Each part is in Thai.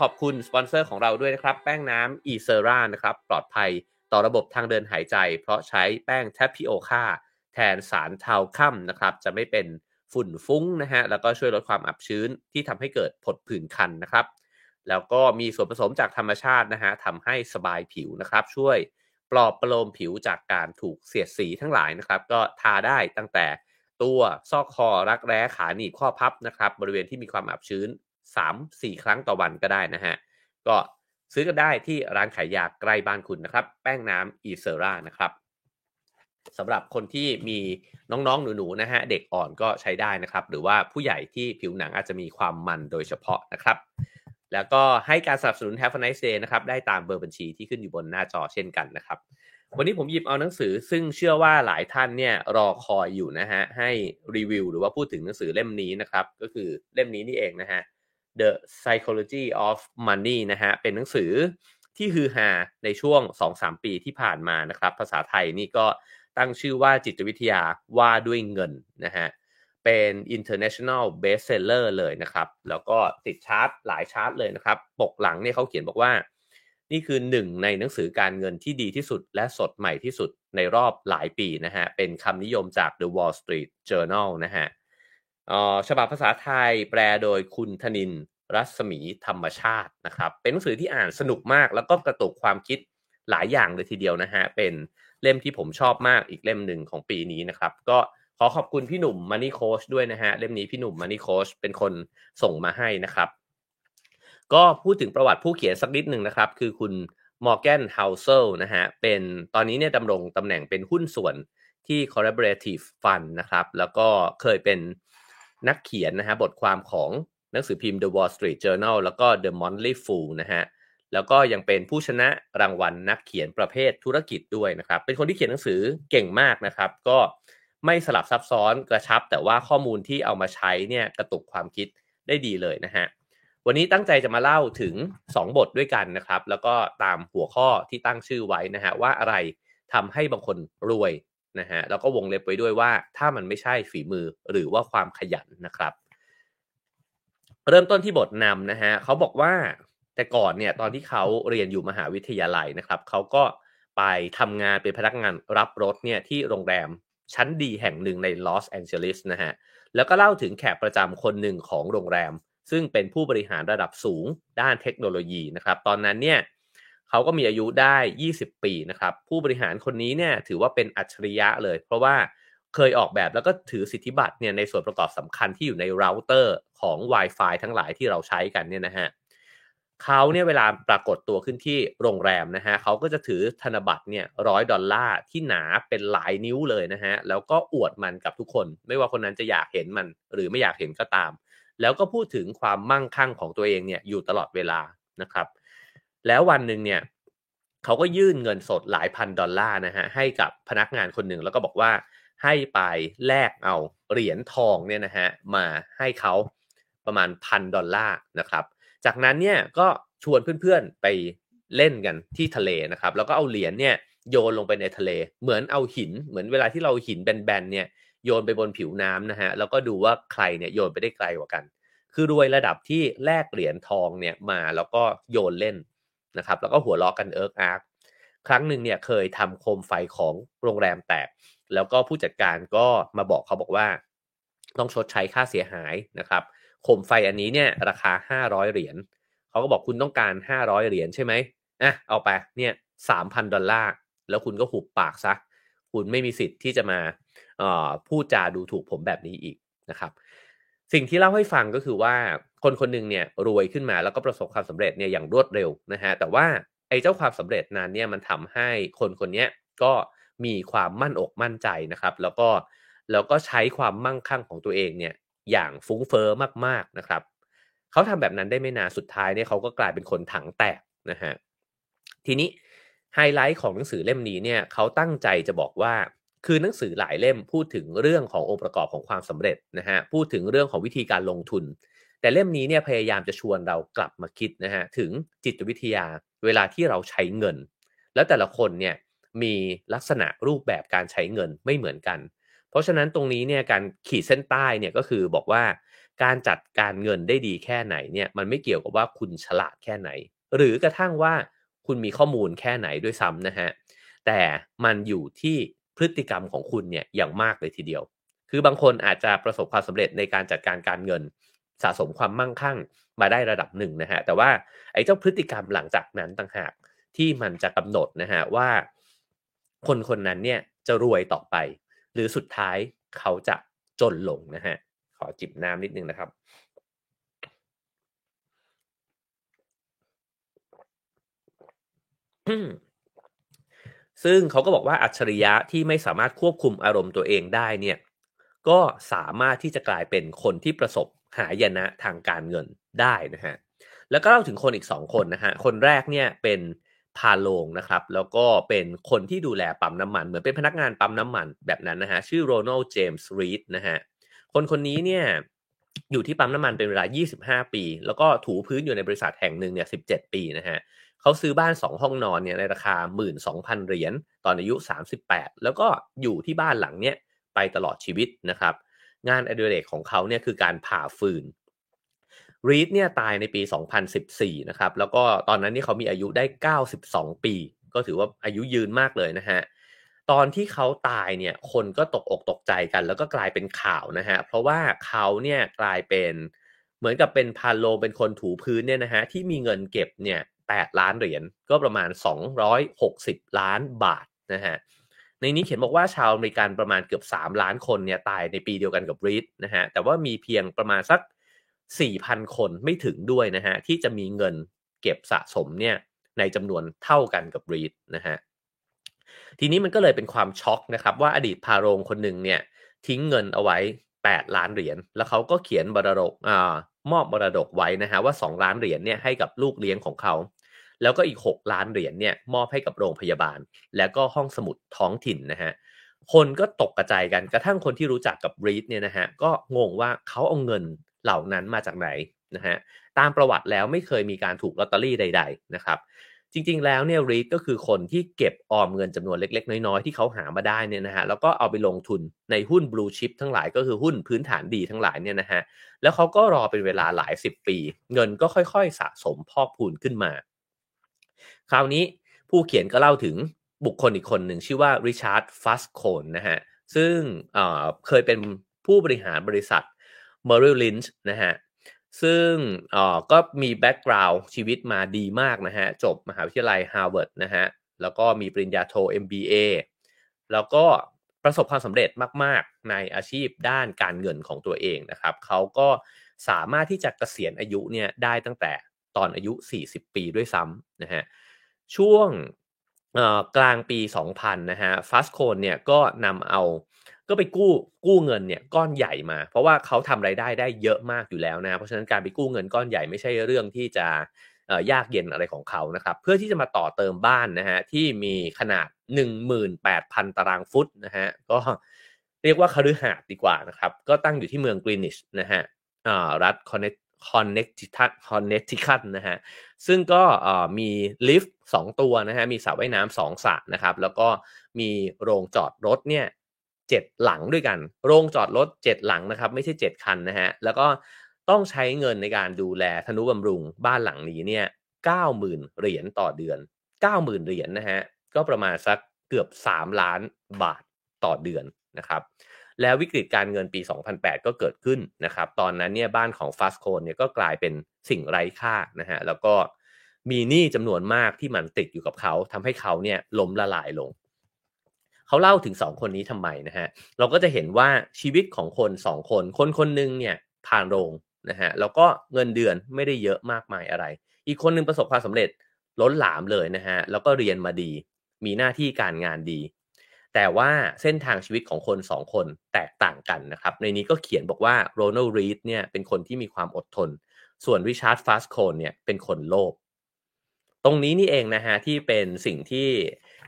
ขอบคุณสปอนเซอร์ของเราด้วยนะครับ แป้งน้ำอีเซรานะครับ ปลอดภัยต่อระบบทางเดินหายใจ เพราะใช้แป้ง tapioca แทนสารเทาค่ำนะครับ จะไม่เป็นฝุ่นฟุ้งนะฮะ แล้วก็ช่วยลดความอับชื้นที่ทำให้เกิดผดผื่นคันนะครับ แล้วก็มีส่วนผสมจากธรรมชาตินะฮะทำให้สบายผิวนะครับ ช่วยปลอบประโลมผิวจากการถูกเสียดสีทั้งหลายนะครับ ก็ทาได้ตั้งแต่ตัวซอกคอรักแร้ขาหนีบข้อพับนะครับ บริเวณที่มีความอับชื้น 3-4 ครั้งต่อวันก็ได้นะฮะ ก็ซื้อกันได้ที่ร้านขายยาใกล้บ้านคุณนะครับ แป้งน้ำอีเซรานะครับสำหรับคนที่มีน้องๆ หนูๆนะฮะเด็กอ่อนก็ใช้ได้นะครับ หรือว่าผู้ใหญ่ที่ผิวหนังอาจจะมีความมันโดยเฉพาะนะครับ แล้วก็ให้การสนับสนุน Have a nice day นะครับ ได้ตามเบอร์บัญชีที่ขึ้นอยู่บนหน้าจอเช่นกันนะครับ วันนี้ผมหยิบเอาหนังสือ ซึ่งเชื่อว่าหลายท่านเนี่ยรอคอยอยู่นะฮะให้รีวิวหรือว่าพูดถึงหนังสือเล่มนี้นะครับ ก็คือเล่มนี้นี่เองนะฮะ The Psychology of Money นะฮะ เป็นหนังสือที่ฮือฮาในช่วง 2-3 ปีที่ผ่านมานะครับ ภาษาไทยนี่ก็ตั้งชื่อว่าจิตวิทยาว่าด้วยเงินนะฮะ เป็น international bestseller เลยนะครับ แล้วก็ติดชาร์ตหลายชาร์ตเลยนะครับ ปกหลังเนี่ยเขาเขียนบอกว่า นี่คือหนึ่งในหนังสือการเงินที่ดีที่สุดและสดใหม่ที่สุดในรอบหลายปีนะฮะ เป็นคำนิยมจาก The Wall Street Journal นะฮะ ฉบับภาษาไทยแปลโดยคุณธนินรัศมีธรรมชาตินะครับ เป็นหนังสือที่อ่านสนุกมาก แล้วก็กระตุกความคิดหลายอย่างเลยทีเดียวนะฮะ เป็นเล่มที่ผมชอบมากอีกเล่มหนึ่งของปีนี้นะครับ ก็ขอขอบคุณพี่หนุ่มมันนี่โคชด้วยนะฮะ เล่มนี้พี่หนุ่มมันนี่โคชเป็นคนส่งมาให้นะครับ ก็พูดถึงประวัติผู้เขียนสักนิดหนึ่งนะครับ คือคุณมอร์แกนเฮาเซลนะฮะ เป็นตอนนี้เนี่ยดำรงตำแหน่งเป็นหุ้นส่วนที่ collaborative fund นะครับ แล้วก็เคยเป็น นักเขียนนะฮะบทความของหนังสือพิมพ์ The Wall Street Journal แล้วก็ The Monthly Fool นะฮะแล้วก็ยังเป็นผู้ชนะรางวัลนักเขียนประเภทธุรกิจด้วยนะครับ เป็นคนที่เขียนหนังสือเก่งมากนะครับ ก็ไม่สลับซับซ้อนกระชับ แต่ว่าข้อมูลที่เอามาใช้เนี่ยกระตุกความคิดได้ดีเลยนะฮะวันนี้ตั้งใจจะมาเล่าถึง 2 บทด้วยกันนะครับ แล้วก็ตามหัวข้อที่ตั้งชื่อไว้นะฮะว่าอะไรทำให้บางคนรวย นะฮะแล้วก็วงเล็บไว้ด้วยว่าถ้ามันไม่ใช่ฝีมือหรือว่าความขยันนะครับ เริ่มต้นที่บทนำนะฮะเขาบอกว่าแต่ก่อนเนี่ยตอนที่เขาเรียนอยู่มหาวิทยาลัยนะครับเขาก็ไปทำงานเป็นพนักงานรับรถเนี่ยที่โรงแรมชั้นดีแห่งหนึ่งในลอสแองเจลิสนะฮะแล้วก็เล่าถึงแขกประจำคนหนึ่งของโรงแรม ซึ่งเป็นผู้บริหารระดับสูงด้านเทคโนโลยีนะครับ ตอนนั้นเนี่ย เขาก็มีอายุได้ 20 ปีนะครับ ผู้บริหารคนนี้เนี่ยถือว่าเป็นอัจฉริยะเลย เพราะว่าเคยออกแบบแล้วก็ถือสิทธิบัตรเนี่ยในส่วนประกอบสำคัญที่อยู่ในเราเตอร์ของ Wi-Fi ทั้งหลายที่เราใช้กันเนี่ยนะฮะเขาเนี่ยเวลาปรากฏตัวขึ้นที่โรงแรมนะฮะเขาก็จะถือธนบัตรเนี่ยร้อยดอลลาร์ที่หนาเป็นหลายนิ้วเลยนะฮะแล้วก็อวดมันกับทุกคน ไม่ว่าคนนั้นจะอยากเห็นมัน หรือไม่อยากเห็นก็ตาม แล้วก็พูดถึงความมั่งคั่งของตัวเองเนี่ยอยู่ตลอดเวลานะครับ แล้ววันหนึ่งเนี่ยเขาก็ยื่นเงินสดหลายพันดอลลาร์นะฮะให้กับพนักงานคนหนึ่งแล้วก็บอกว่าให้ไปแลกเอาเหรียญทองเนี่ยนะฮะมาให้เขาประมาณพันดอลลาร์นะครับ จากนั้นเนี่ยก็ชวนเพื่อนๆไปเล่นกันที่ทะเลนะครับ แล้วก็เอาเหรียญเนี่ยโยนลงไปในทะเล เหมือนเอาหิน เหมือนเวลาที่เราหินแบนๆเนี่ยโยนไปบนผิวน้ำนะฮะแล้วก็ดูว่าใครเนี่ยโยนไปได้ไกลกว่ากัน คือรวยระดับที่แลกเหรียญทองเนี่ยมาแล้วก็โยนเล่น นะครับแล้วก็หัวล้อกันเอิร์กอาร์กครั้งหนึ่งเนี่ยเคยทำโคมไฟของโรงแรมแตก แล้วก็ผู้จัดการก็มาบอกเขาบอกว่า ต้องชดใช้ค่าเสียหายนะครับโคมไฟอันนี้เนี่ยราคา 500 เหรียญเขาก็บอกคุณต้องการ 500 เหรียญใช่ไหมอะเอาไปเนี่ย3,000 ดอลลาร์ แล้วคุณก็หุบปากซะ คุณไม่มีสิทธิ์ที่จะมาพูดจาดูถูกผมแบบนี้อีกนะครับ สิ่งที่เล่าให้ฟังก็คือว่า คนคนหนึ่งเนี่ยรวยขึ้นมาแล้วก็ประสบความสำเร็จเนี่ยอย่างรวดเร็วนะฮะแต่ว่าไอ้เจ้าความสำเร็จนั้นเนี่ยมันทำให้คนคนนี้ก็มีความมั่นอกมั่นใจนะครับ แล้วก็แล้วก็ใช้ความมั่งคั่งของตัวเองเนี่ยอย่างฟุ้งเฟอ้อมากๆนะครับเขาทำแบบนั้นได้ไม่นานสุดท้ายเนี่ยเขาก็กลายเป็นคนถังแตกนะฮะทีนี้ไฮไลท์ของหนังสือเล่มนี้เนี่ยเขาตั้งใจจะบอกว่าคือหนังสือหลายเล่มพูดถึงเรื่องขององค์ประกอบของความสำเร็จนะฮะพูดถึงเรื่องของวิธีการลงทุน แต่เล่มนี้เนี่ยพยายามจะชวนเรากลับมาคิดนะฮะถึงจิตวิทยาเวลาที่เราใช้เงิน แล้วแต่ละคนเนี่ยมีลักษณะรูปแบบการใช้เงินไม่เหมือนกัน เพราะฉะนั้นตรงนี้เนี่ยการขีดเส้นใต้เนี่ยก็คือบอกว่าการจัดการเงินได้ดีแค่ไหนเนี่ยมันไม่เกี่ยวกับว่าคุณฉลาดแค่ไหน หรือกระทั่งว่าคุณมีข้อมูลแค่ไหนด้วยซ้ำนะฮะแต่มันอยู่ที่พฤติกรรมของคุณเนี่ยอย่างมากเลยทีเดียว คือบางคนอาจจะประสบความสำเร็จในการจัดการการเงิน สะสมความมั่งคั่งมาได้ระดับหนึ่งนะฮะแต่ว่าไอ้เจ้าพฤติกรรมหลังจากนั้นต่างหากที่มันจะกำหนดนะฮะว่า คนคนนั้นเนี่ยจะรวยต่อไป หรือสุดท้ายเขาจะจนลงนะฮะขอจิบน้ำนิดนึงนะครับซึ่งเขาก็บอกว่าอัจฉริยะที่ไม่สามารถควบคุมอารมณ์ตัวเองได้เนี่ย ก็สามารถที่จะกลายเป็นคนที่ประสบ หายนะทางการเงินได้นะฮะแล้วก็เล่าถึงคนอีก 2 คนนะฮะคนแรกเนี่ยเป็นพาโลงนะครับ แล้วก็เป็นคนที่ดูแลปั๊มน้ำมัน เหมือนเป็นพนักงานปั๊มน้ำมันแบบนั้นนะฮะชื่อโรนัลด์เจมส์รีดนะฮะคนคนนี้เนี่ยอยู่ที่ปั๊มน้ำมันเป็นเวลา 25 ปี แล้วก็ถูพื้นอยู่ในบริษัทแห่งหนึ่งเนี่ย17 ปีนะฮะเขาซื้อบ้าน 2 ห้องนอนเนี่ยในราคา 12,000 เหรียญตอนอายุ 38 แล้วก็อยู่ที่บ้านหลังเนี้ยไปตลอดชีวิตนะครับ งานอดิเรกของเขาเนี่ยคือการผ่าฟืนรีดเนี่ยตายในปี 2014 นะครับ แล้วก็ตอนนั้นนี่เขามีอายุได้ 92 ปี ก็ถือว่าอายุยืนมากเลยนะฮะ ตอนที่เขาตายเนี่ย คนก็ตกอกตกใจกัน แล้วก็กลายเป็นข่าวนะฮะ เพราะว่าเขาเนี่ยกลายเป็นเหมือนกับเป็นพาโลเป็นคนถูพื้นเนี่ยนะฮะ ที่มีเงินเก็บเนี่ย 8 ล้านเหรียญ ก็ประมาณ 260 ล้านบาทนะฮะ ในนี้เขียนบอกว่าชาวอเมริกันประมาณเกือบ 3 ล้านคนเนี่ยตายในปีเดียวกันกับรีดนะฮะแต่ว่ามีเพียงประมาณสัก 4,000 คนไม่ถึงด้วยนะฮะที่จะมีเงินเก็บสะสมเนี่ยในจำนวนเท่ากันกับรีดนะฮะทีนี้มันก็เลยเป็นความช็อกนะครับว่าอดีตพาโรงคนหนึ่งเนี่ยทิ้งเงินเอาไว้ 8 ล้านเหรียญแล้วเขาก็เขียนบรดกอ่ามอบบรดกไว้นะฮะว่า 2 ล้านเหรียญเนี่ยให้กับลูกเลี้ยงของเขา แล้วก็อีก 6 ล้านเหรียญเนี่ยมอบให้กับโรงพยาบาล แล้วก็ห้องสมุดท้องถิ่นนะฮะคนก็ตกกระจายกันกระทั่งคนที่รู้จักกับรีดเนี่ยนะฮะก็งงว่าเขาเอาเงินเหล่านั้นมาจากไหนนะฮะตามประวัติแล้วไม่เคยมีการถูกลอตเตอรี่ใด ๆ นะครับจริง ๆ แล้วเนี่ยรีดก็คือคนที่เก็บออมเงินจำนวนเล็ก ๆ น้อย ๆ ที่เขาหามาได้เนี่ยนะฮะแล้วก็เอาไปลงทุนในหุ้น blue chip ทั้งหลายก็คือหุ้นพื้นฐานดีทั้งหลายเนี่ยนะฮะแล้วเขาก็รอเป็นเวลาหลายสิบปี เงินก็ค่อย ๆ สะสมพอกพูนขึ้นมา คราวนี้ผู้เขียนก็เล่าถึงบุคคลอีกคนหนึ่งชื่อว่าริชาร์ดฟุสโคนนะฮะซึ่งเคยเป็นผู้บริหารบริษัท Merrill Lynch นะฮะซึ่งก็มี background ชีวิตมาดีมากนะฮะจบมหาวิทยาลัยฮาร์วาร์ดนะฮะแล้วก็มีปริญญาโท MBA แล้วก็ประสบความสำเร็จมาก ๆ ในอาชีพด้านการเงินของตัวเองนะครับเขาก็สามารถที่จะเกษียณอายุเนี่ยได้ตั้งแต่ตอนอายุ 40 ปีด้วยซ้ำนะฮะ ช่วงกลางปี 2000 นะฮะฟาสโคนเนี่ยก็นำเอาก็ไปกู้กู้เงินเนี่ยก้อนใหญ่มา เพราะว่าเขาทำไรายได้ได้เยอะมากอยู่แล้วนะเพราะฉะนั้นการไปกู้เงินก้อนใหญ่ไม่ใช่เรื่องที่จะยากเย็นอะไรของเขานะครับเพื่อที่จะมาต่อเติมบ้านนะฮะที่มีขนาด 18,000 ตารางฟุตนะฮะก็เรียกว่าคฤหาสน์ดีกว่านะครับก็ตั้งอยู่ที่เมืองกรีนิชนะฮะรัฐคอนเน คอนเนติคัตคอนเนติคัตนะฮะซึ่งก็มีลิฟต์สองตัวนะฮะมีสระว่ายน้ำสองสระนะครับ แล้วก็มีโรงจอดรถเนี่ยเจ็ดหลังด้วยกัน โรงจอดรถเจ็ดหลังนะครับ ไม่ใช่เจ็ดคันนะฮะแล้วก็ต้องใช้เงินในการดูแลธนุบำรุงบ้านหลังนี้เนี่ยเก้าหมื่นเหรียญต่อเดือนเก้าหมื่นเหรียญนะฮะก็ประมาณสักเกือบสามล้านบาทต่อเดือนนะครับ แล้ววิกฤตการเงินปี 2008 ก็เกิดขึ้นนะครับ ตอนนั้นเนี่ยบ้านของฟาสโคนเนี่ยก็กลายเป็นสิ่งไร้ค่านะฮะ แล้วก็มีหนี้จำนวนมากที่มันติดอยู่กับเขาทำให้เขาเนี่ยล้มละลายลง เขาเล่าถึงสองคนนี้ทำไมนะฮะ เราก็จะเห็นว่าชีวิตของคนสองคน คนคนหนึ่งเนี่ยผ่านโรงนะฮะ แล้วก็เงินเดือนไม่ได้เยอะมากมายอะไร อีกคนนึงประสบความสำเร็จล้นหลามเลยนะฮะ แล้วก็เรียนมาดี มีหน้าที่การงานดี แต่ว่าเส้นทางชีวิตของคนสองคนแตกต่างกันนะครับ ในนี้ก็เขียนบอกว่าโรนัลด์รีดเนี่ยเป็นคนที่มีความอดทน ส่วนริชาร์ดฟาสโคนเนี่ยเป็นคนโลภตรงนี้นี่เองนะฮะที่เป็นสิ่งที่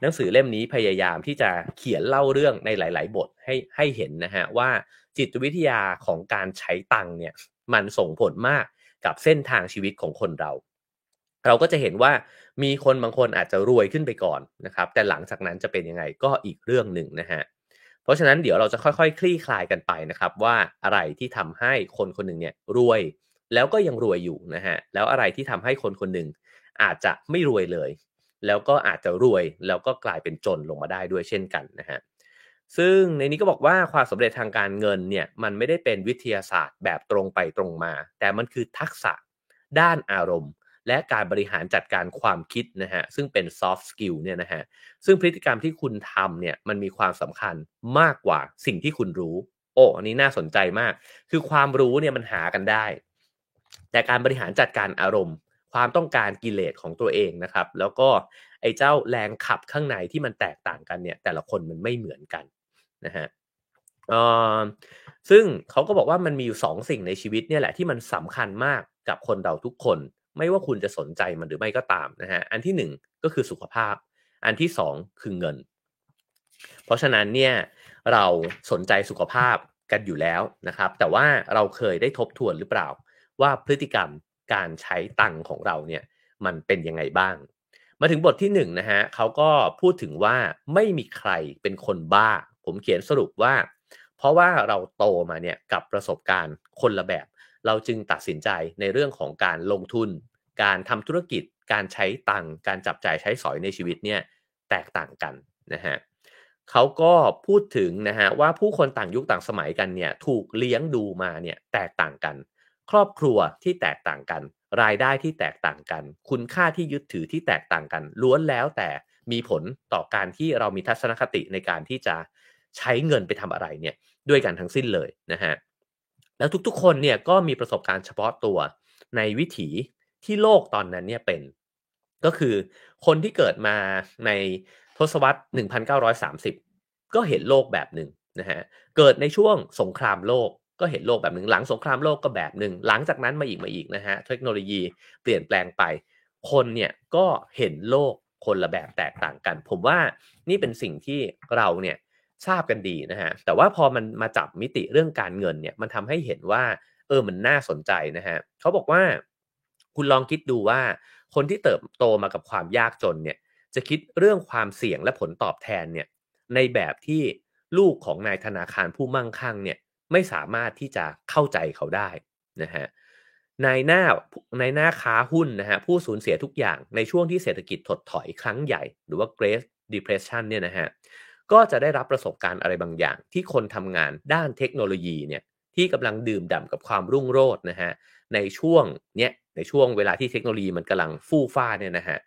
หนังสือเล่มนี้พยายามที่จะเขียนเล่าเรื่องในหลาย ๆ บทให้ให้เห็นนะฮะว่าจิตวิทยาของการใช้ตังเนี่ยมันส่งผลมากกับเส้นทางชีวิตของคนเรา เราก็จะเห็นว่า มีคนบางคนอาจจะรวยขึ้นไปก่อนนะครับ แต่หลังจากนั้นจะเป็นยังไงก็อีกเรื่องหนึ่งนะฮะเพราะฉะนั้นเดี๋ยวเราจะค่อยๆ คลี่คลายกันไปนะครับ ว่าอะไรที่ทำให้คนคนหนึ่งเนี่ยรวยแล้วก็ยังรวยอยู่นะฮะแล้วอะไรที่ทำให้คนคนหนึ่งอาจจะไม่รวยเลย แล้วก็อาจจะรวยแล้วก็กลายเป็นจนลงมาได้ด้วยเช่นกันนะฮะซึ่งในนี้ก็บอกว่าความสำเร็จทางการเงินเนี่ยมันไม่ได้เป็นวิทยาศาสตร์แบบตรงไปตรงมา แต่มันคือทักษะด้านอารมณ์ และการบริหารจัดการความคิดนะฮะซึ่งเป็น soft skill เนี่ยนะฮะซึ่งพฤติกรรมที่คุณทำเนี่ยมันมีความสำคัญมากกว่าสิ่งที่คุณรู้ โอ้อันนี้น่าสนใจมาก คือความรู้เนี่ยมันหากันได้ แต่การบริหารจัดการอารมณ์ ความต้องการกิเลสของตัวเองนะครับ แล้วก็ไอ้เจ้าแรงขับข้างในที่มันแตกต่างกันเนี่ย แต่ละคนมันไม่เหมือนกันนะฮะซึ่งเขาก็บอกว่ามันมีอยู่สองสิ่งในชีวิตเนี่ยแหละที่มันสำคัญมากกับคนเราทุกคน ไม่ว่าคุณจะสนใจมันหรือไม่ก็ตามนะฮะอันที่หนึ่งก็คือสุขภาพ อันที่สองคือเงิน เพราะฉะนั้นเนี่ยเราสนใจสุขภาพกันอยู่แล้วนะครับ แต่ว่าเราเคยได้ทบทวนหรือเปล่า ว่าพฤติกรรมการใช้ตังค์ของเราเนี่ยมันเป็นยังไงบ้าง มาถึงบทที่1นนะฮะเขาก็พูดถึงว่าไม่มีใครเป็นคนบ้า ผมเขียนสรุปว่า เพราะว่าเราโตมาเนี่ยกับประสบการณ์คนละแบบ เราจึงตัดสินใจในเรื่องของการลงทุน การทำธุรกิจ การใช้ตังค์การจับจ่ายใช้สอยในชีวิตเนี่ยแตกต่างกันนะฮะเขาก็พูดถึงนะฮะว่าผู้คนต่างยุคต่างสมัยกันเนี่ยถูกเลี้ยงดูมาเนี่ยแตกต่างกัน ครอบครัวที่แตกต่างกัน รายได้ที่แตกต่างกัน คุณค่าที่ยึดถือที่แตกต่างกัน ล้วนแล้วแต่มีผลต่อการที่เรามีทัศนคติในการที่จะใช้เงินไปทำอะไรเนี่ยด้วยกันทั้งสิ้นเลยนะฮะ แล้วทุกๆ คนเนี่ยก็มีประสบการณ์เฉพาะตัวในวิถีที่โลกตอนนั้นเนี่ยเป็น ก็คือคนที่เกิดมาในทศวรรษ 1930 ก็เห็นโลกแบบหนึ่งนะฮะเกิดในช่วงสงครามโลกก็เห็นโลกแบบหนึ่งหลังสงครามโลกก็แบบหนึ่งหลังจากนั้นมาอีกมาอีกนะฮะเทคโนโลยีเปลี่ยนแปลงไป คนเนี่ยก็เห็นโลกคนละแบบแตกต่างกัน ผมว่านี่เป็นสิ่งที่เราเนี่ย ทราบกันดีนะฮะแต่ว่าพอมันมาจับมิติเรื่องการเงินเนี่ยมันทำให้เห็นว่าเออมันน่าสนใจนะฮะเขาบอกว่าคุณลองคิดดูว่า คนที่เติบโตมากับความยากจนเนี่ยจะคิดเรื่องความเสี่ยงและผลตอบแทนเนี่ยในแบบที่ลูกของนายธนาคารผู้มั่งคั่งเนี่ยไม่สามารถที่จะเข้าใจเขาได้นะฮะนายหน้านายหน้าค้าหุ้นนะฮะผู้สูญเสียทุกอย่างในช่วงที่เศรษฐกิจถดถอยครั้งใหญ่ หรือว่า Great Depression เนี่ยนะฮะ ก็จะได้รับประสบการณ์อะไรบางอย่าง ที่คนทำงานด้านเทคโนโลยีเนี่ยที่กำลังดื่มด่ำกับความรุ่งโรจน์นะฮะในช่วงเนี้ยในช่วงเวลาที่เทคโนโลยีมันกำลังฟู่ฟ่าเนี่ยนะฮะ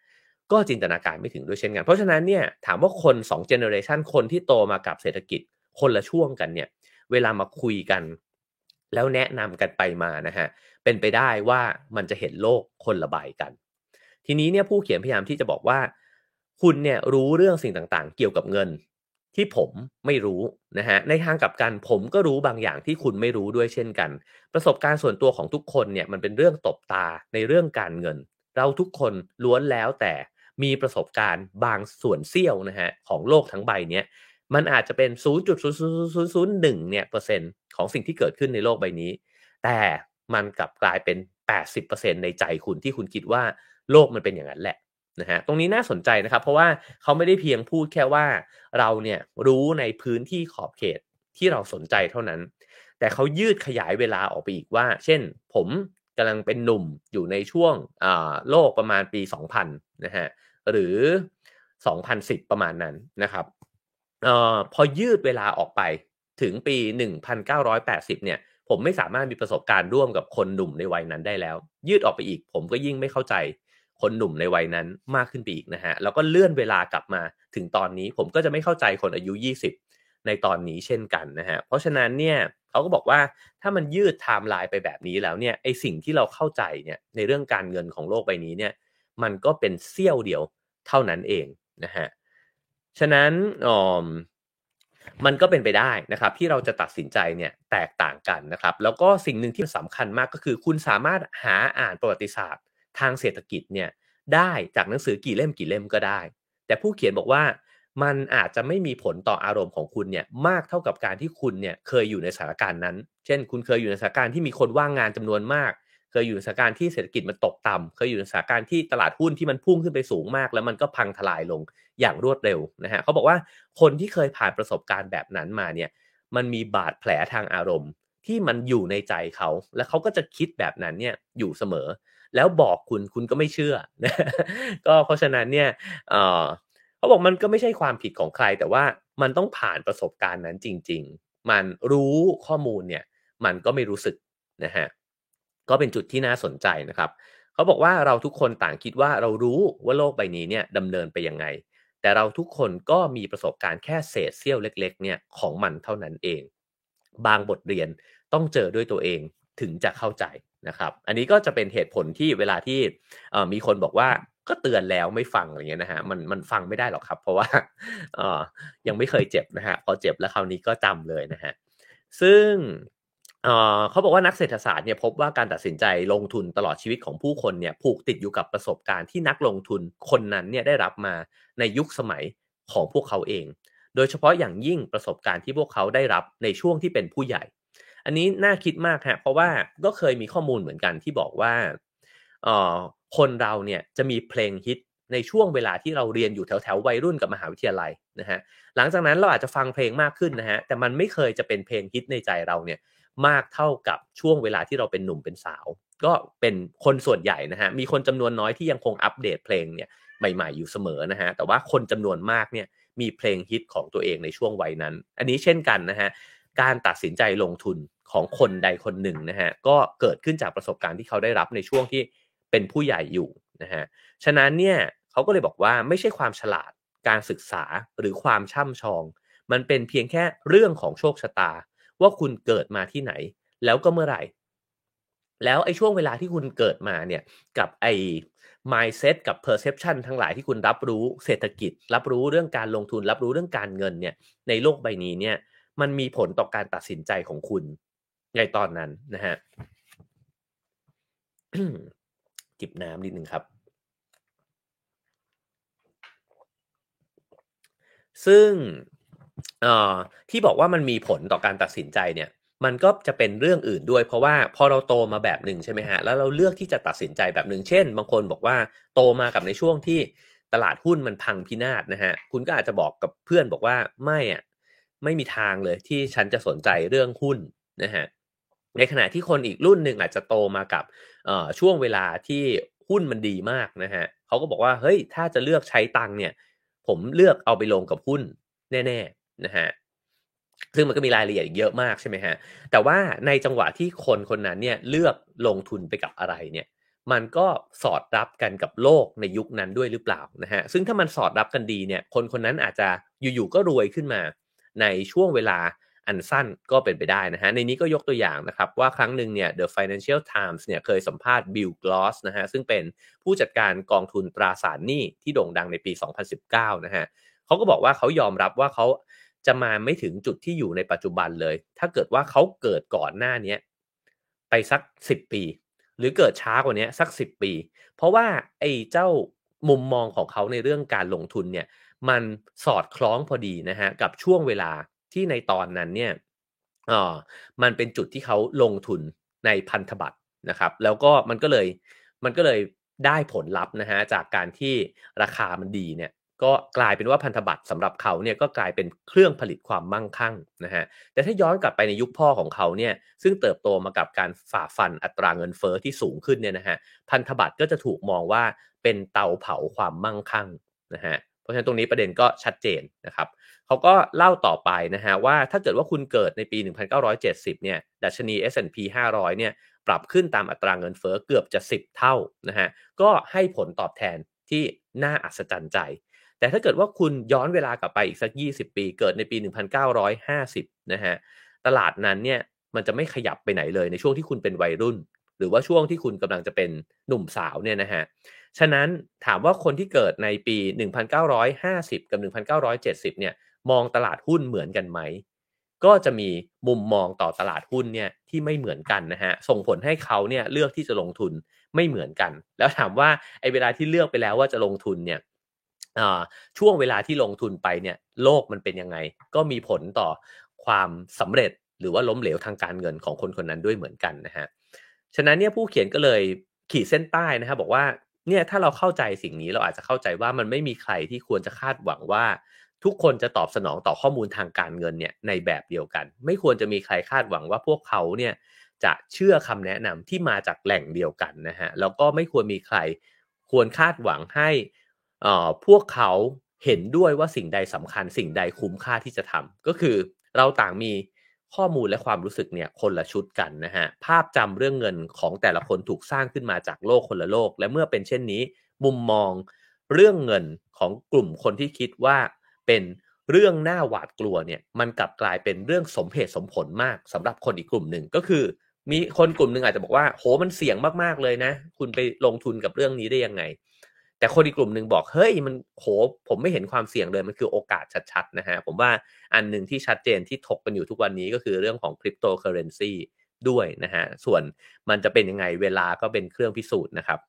ก็จินตนาการไม่ถึงด้วยเช่นกัน เพราะฉะนั้นเนี่ยถามว่าคน2 generation คนที่โตมากับเศรษฐกิจคนละช่วงกันเนี่ยเวลามาคุยกัน แล้วแนะนำกันไปมานะฮะเป็นไปได้ว่ามันจะเห็นโลกคนละใบกัน ทีนี้เนี่ยผู้เขียนพยายามที่จะบอกว่า คุณเนี่ยรู้เรื่องสิ่งต่างๆ เกี่ยวกับเงิน ที่ผมไม่รู้นะฮะในทางกับกันผมก็รู้บางอย่างที่คุณไม่รู้ด้วยเช่นกัน ประสบการณ์ส่วนตัวของทุกคนเนี่ยมันเป็นเรื่องตบตาในเรื่องการเงิน เราทุกคนล้วนแล้วแต่มีประสบการณ์บางส่วนเสี้ยวนะฮะของโลกทั้งใบเนี้ยมันอาจจะเป็น 0.0001เนี่ยเปอร์เซ็นต์ของสิ่งที่เกิดขึ้นในโลกใบนี้ แต่มันกลับกลายเป็น 80%ในใจคุณที่คุณคิดว่าโลกมันเป็นอย่างนั้นแหละ นะฮะตรงนี้น่าสนใจนะครับ เพราะว่าเขาไม่ได้เพียงพูดแค่ว่าเราเนี่ยรู้ในพื้นที่ขอบเขตที่เราสนใจเท่านั้น แต่เขายืดขยายเวลาออกไปอีกว่า เช่น ผมกำลังเป็นหนุ่มอยู่ในช่วงโลกประมาณปี 2000นะฮะหรือ 2010 ประมาณนั้นนะครับออพอยืดเวลาออกไปถึงปี 1980 เนี่ย ผมไม่สามารถมีประสบการณ์ร่วมกับคนหนุ่มในวัยนั้นได้แล้ว ยืดออกไปอีก ผมก็ยิ่งไม่เข้าใจ คนหนุ่มในวัยนั้นมากขึ้นไปอีกนะฮะแล้วก็เลื่อนเวลากลับมาถึงตอนนี้ ผมก็จะไม่เข้าใจคนอายุ 20 ในตอนนี้เช่นกันนะฮะเพราะฉะนั้นเนี่ยเขาก็บอกว่าถ้ามันยืดไทม์ไลน์ไปแบบนี้แล้วเนี่ยไอสิ่งที่เราเข้าใจเนี่ยในเรื่องการเงินของโลกใบนี้เนี่ยมันก็เป็นเสี้ยวเดียวเท่านั้นเองนะฮะฉะนั้นอ๋อมันก็เป็นไปได้นะครับที่เราจะตัดสินใจเนี่ยแตกต่างกันนะครับ แล้วก็สิ่งหนึ่งที่สำคัญมากก็คือ คุณสามารถหาอ่านประวัติศาสตร์ ทางเศรษฐกิจเนี่ยได้จากหนังสือกี่เล่มกี่เล่มก็ได้ แต่ผู้เขียนบอกว่ามันอาจจะไม่มีผลต่ออารมณ์ของคุณเนี่ยมากเท่ากับการที่คุณเนี่ยเคยอยู่ในสถานการณ์นั้น เช่น คุณเคยอยู่ในสถานการณ์ที่มีคนว่างงานจำนวนมาก เคยอยู่ในสถานการณ์ที่เศรษฐกิจมันตกต่ำเคยอยู่ในสถานการณ์ที่ตลาดหุ้นที่มันพุ่งขึ้นไปสูงมาก แล้วมันก็พังทลายลงอย่างรวดเร็วนะฮะเขาบอกว่าคนที่เคยผ่านประสบการณ์แบบนั้นมาเนี่ยมันมีบาดแผลทางอารมณ์ที่มันอยู่ในใจเขา แล้วเขาก็จะคิดแบบนั้นเนี่ยอยู่เสมอ แล้วบอกคุณคุณก็ไม่เชื่อนะก็เพราะฉะนั้นเนี่ยเเขาบอกมันก็ไม่ใช่ความผิดของใคร แต่ว่ามันต้องผ่านประสบการณ์นั้นจริง ๆ มันรู้ข้อมูลเนี่ยมันก็ไม่รู้สึกนะฮะก็เป็นจุดที่น่าสนใจนะครับเขาบอกว่าเราทุกคนต่างคิดว่าเรารู้ว่าโลกใบนี้เนี่ยดำเนินไปยังไง แต่เราทุกคนก็มีประสบการณ์แค่เศษเสี้ยวเล็ก ๆ เนี่ยของมันเท่านั้นเอง บางบทเรียนต้องเจอด้วยตัวเองถึงจะเข้าใจ นะครับ อันนี้ก็จะเป็นเหตุผลที่เวลาที่มีคนบอกว่าก็เตือนแล้วไม่ฟังอะไรเงี้ยนะฮะมันมันฟังไม่ได้หรอกครับ เพราะว่ายังไม่เคยเจ็บนะฮะพอเจ็บแล้วคราวนี้ก็จำเลยนะฮะซึ่งเขาบอกว่านักเศรษฐศาสตร์เนี่ยพบว่าการตัดสินใจลงทุนตลอดชีวิตของผู้คนเนี่ยผูกติดอยู่กับประสบการณ์ที่นักลงทุนคนนั้นเนี่ยได้รับมาในยุคสมัยของพวกเขาเอง โดยเฉพาะอย่างยิ่งประสบการณ์ที่พวกเขาได้รับในช่วงที่เป็นผู้ใหญ่ อันนี้น่าคิดมากฮะเพราะว่าก็เคยมีข้อมูลเหมือนกันที่บอกว่าคนเราเนี่ยจะมีเพลงฮิตในช่วงเวลาที่เราเรียนอยู่แถวแถววัยรุ่นกับมหาวิทยาลัยนะฮะหลังจากนั้นเราอาจจะฟังเพลงมากขึ้นนะฮะแต่มันไม่เคยจะเป็นเพลงฮิตในใจเราเนี่ยมากเท่ากับช่วงเวลาที่เราเป็นหนุ่มเป็นสาว ก็เป็นคนส่วนใหญ่นะฮะมีคนจำนวนน้อยที่ยังคงอัปเดตเพลงเนี่ยใหม่ๆอยู่เสมอนะฮะแต่ว่าคนจำนวนมากเนี่ยมีเพลงฮิตของตัวเองในช่วงวัยนั้น อันนี้เช่นกันนะฮะ การตัดสินใจลงทุนของคนใดคนหนึ่งนะฮะก็เกิดขึ้นจากประสบการณ์ที่เขาได้รับในช่วงที่เป็นผู้ใหญ่อยู่นะฮะฉะนั้นเนี่ยเขาก็เลยบอกว่าไม่ใช่ความฉลาดการศึกษาหรือความช่ำชอง มันเป็นเพียงแค่เรื่องของโชคชะตา ว่าคุณเกิดมาที่ไหน แล้วก็เมื่อไหร่ แล้วไอ้ช่วงเวลาที่คุณเกิดมาเนี่ยกับไอ้ mindset กับ perception ทั้งหลายที่คุณรับรู้เศรษฐกิจ รับรู้เรื่องการลงทุน รับรู้เรื่องการเงินเนี่ยในโลกใบนี้เนี่ย มันมีผลต่อการตัดสินใจของคุณในตอนนั้นนะฮะจิบน้ำนิดนึงครับ ซึ่งที่บอกว่ามันมีผลต่อการตัดสินใจเนี่ย มันก็จะเป็นเรื่องอื่นด้วย เพราะว่าพอเราโตมาแบบหนึ่งใช่ไหมฮะแล้วเราเลือกที่จะตัดสินใจแบบหนึ่งเช่น บางคนบอกว่าโตมากับในช่วงที่ตลาดหุ้นมันพังพินาศนะฮะคุณก็อาจจะบอกกับเพื่อนบอกว่าไม่อะ ไม่มีทางเลยที่ฉันจะสนใจเรื่องหุ้นนะฮะในขณะที่คนอีกรุ่นหนึ่งอาจจะโตมากับช่วงเวลาที่หุ้นมันดีมากนะฮะเขาก็บอกว่าเฮ้ยถ้าจะเลือกใช้ตังเนี่ยผมเลือกเอาไปลงกับหุ้นแน่ๆนะฮะซึ่งมันก็มีรายละเอียดเยอะมากใช่ไหมฮะ แต่ว่าในจังหวะที่คนคนนั้นเนี่ยเลือกลงทุนไปกับอะไรเนี่ย มันก็สอดรับกันกับโลกในยุคนั้นด้วยหรือเปล่านะฮะ ซึ่งถ้ามันสอดรับกันดีเนี่ย คนคนนั้นอาจจะอยู่ๆก็รวยขึ้นมา ในช่วงเวลาอันสั้นก็เป็นไปได้นะฮะ ในนี้ก็ยกตัวอย่างนะครับ ว่าครั้งหนึ่งเนี่ย The Financial Times เนี่ยเคยสัมภาษณ์บิลกลอสนะฮะ ซึ่งเป็นผู้จัดการกองทุนตราสารหนี้ที่โด่งดังในปี 2019 นะฮะเขาก็บอกว่าเขายอมรับว่าเขาจะมาไม่ถึงจุดที่อยู่ในปัจจุบันเลย ถ้าเกิดว่าเขาเกิดก่อนหน้านี้ไปสักสิบปี หรือเกิดช้ากว่านี้สักสิบปี เพราะว่าไอ้เจ้ามุมมองของเขาในเรื่องการลงทุนเนี่ย มันสอดคล้องพอดีนะฮะกับช่วงเวลาที่ในตอนนั้นเนี่ยอ๋อมันเป็นจุดที่เขาลงทุนในพันธบัตรนะครับ แล้วก็มันก็เลยมันก็เลยได้ผลลัพธ์นะฮะจากการที่ราคามันดีเนี่ยก็กลายเป็นว่าพันธบัตรสำหรับเขาเนี่ยก็กลายเป็นเครื่องผลิตความมั่งคั่งนะฮะแต่ถ้าย้อนกลับไปในยุคพ่อของเขาเนี่ยซึ่งเติบโตมากับการฝ่าฟันอัตราเงินเฟอ้อที่สูงขึ้นเนี่ยนะฮะพันธบัตรก็จะถูกมองว่าเป็นเตาเผาความมั่งคั่งนะฮะ เพราะฉะนั้นตรงนี้ประเด็นก็ชัดเจนนะครับเขาก็เล่าต่อไปนะฮะว่าถ้าเกิดว่าคุณเกิดในปี 1970 เนี่ยดัชนี S&P 500 เนี่ยปรับขึ้นตามอัตราเงินเฟอ้อเกือบจะ 10 เท่านะฮะก็ให้ผลตอบแทนที่น่าอัศจรรย์ใจ แต่ถ้าเกิดว่าคุณย้อนเวลากลับไปอีกสัก 20 ปีเกิดในปี 1950 นะฮะตลาดนั้นเนี่ยมันจะไม่ขยับไปไหนเลยในช่วงที่คุณเป็นวัยรุ่น หรือว่าช่วงที่คุณกำลังจะเป็นหนุ่มสาวเนี่ยนะฮะฉะนั้นถามว่าคนที่เกิดในปี 1950 กับ 1970 เนี่ยมองตลาดหุ้นเหมือนกันไหม ก็จะมีมุมมองต่อตลาดหุ้นเนี่ยที่ไม่เหมือนกันนะฮะส่งผลให้เขาเนี่ยเลือกที่จะลงทุนไม่เหมือนกัน แล้วถามว่าไอ้เวลาที่เลือกไปแล้วว่าจะลงทุนเนี่ยช่วงเวลาที่ลงทุนไปเนี่ยโลกมันเป็นยังไง ก็มีผลต่อความสำเร็จหรือว่าล้มเหลวทางการเงินของคนคนนั้นด้วยเหมือนกันนะฮะ ฉะนั้นเนี่ยผู้เขียนก็เลยขีดเส้นใต้นะครับบอกว่าเนี่ยถ้าเราเข้าใจสิ่งนี้เราอาจจะเข้าใจว่ามันไม่มีใครที่ควรจะคาดหวังว่า ทุกคนจะตอบสนองต่อข้อมูลทางการเงินเนี่ยในแบบเดียวกัน ไม่ควรจะมีใครคาดหวังว่าพวกเขาเนี่ยจะเชื่อคำแนะนำที่มาจากแหล่งเดียวกันนะฮะแล้วก็ไม่ควรมีใครควรคาดหวังให้พวกเขาเห็นด้วยว่าสิ่งใดสำคัญ สิ่งใดคุ้มค่าที่จะทำก็คือเราต่างมี ข้อมูลและความรู้สึกเนี่ยคนละชุดกันนะฮะ ภาพจำเรื่องเงินของแต่ละคนถูกสร้างขึ้นมาจากโลกคนละโลก และเมื่อเป็นเช่นนี้ มุมมองเรื่องเงินของกลุ่มคนที่คิดว่าเป็นเรื่องน่าหวาดกลัวเนี่ยมันกลับกลายเป็นเรื่องสมเหตุสมผลมากสำหรับคนอีกกลุ่มหนึ่งก็คือ มีคนกลุ่มหนึ่งอาจจะบอกว่า โหมันเสี่ยงมากๆเลยนะ คุณไปลงทุนกับเรื่องนี้ได้ยังไง แต่คนอีกกลุ่มหนึ่งบอกเฮ้ยมันโหผมไม่เห็นความเสี่ยงเลยมันคือโอกาสชัดๆนะฮะผมว่าอันหนึ่งที่ชัดเจนที่ถกกันอยู่ทุกวันนี้ก็คือเรื่องของคริปโตเคอเรนซีด้วยนะฮะส่วนมันจะเป็นยังไงเวลาก็เป็นเครื่องพิสูจน์นะครับ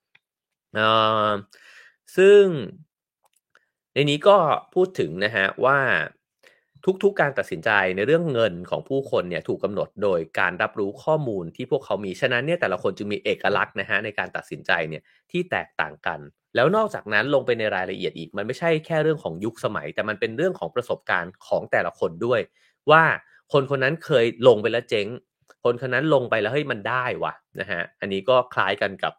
ซึ่งในนี้ก็พูดถึงนะฮะว่าทุกๆ การตัดสินใจในเรื่องเงินของผู้คนเนี่ยถูกกาหนดโดยการรับรู้ข้อมูลที่พวกเขามี ฉะนั้นเนี่ยแต่ละคนจึงมีเอกลักษณ์นะฮะในการตัดสินใจเนี่ยที่แตกต่างกัน แล้วนอกจากนั้นลงไปในรายละเอียดอีก มันไม่ใช่แค่เรื่องของยุคสมัย แต่มันเป็นเรื่องของประสบการณ์ของแต่ละคนด้วย ว่าคนคนนั้นเคยลงไปแล้วเจ๊ง คนคนนั้นลงไปแล้วเฮ้ยมันได้วะนะฮะอันนี้ก็คล้ายกันกับ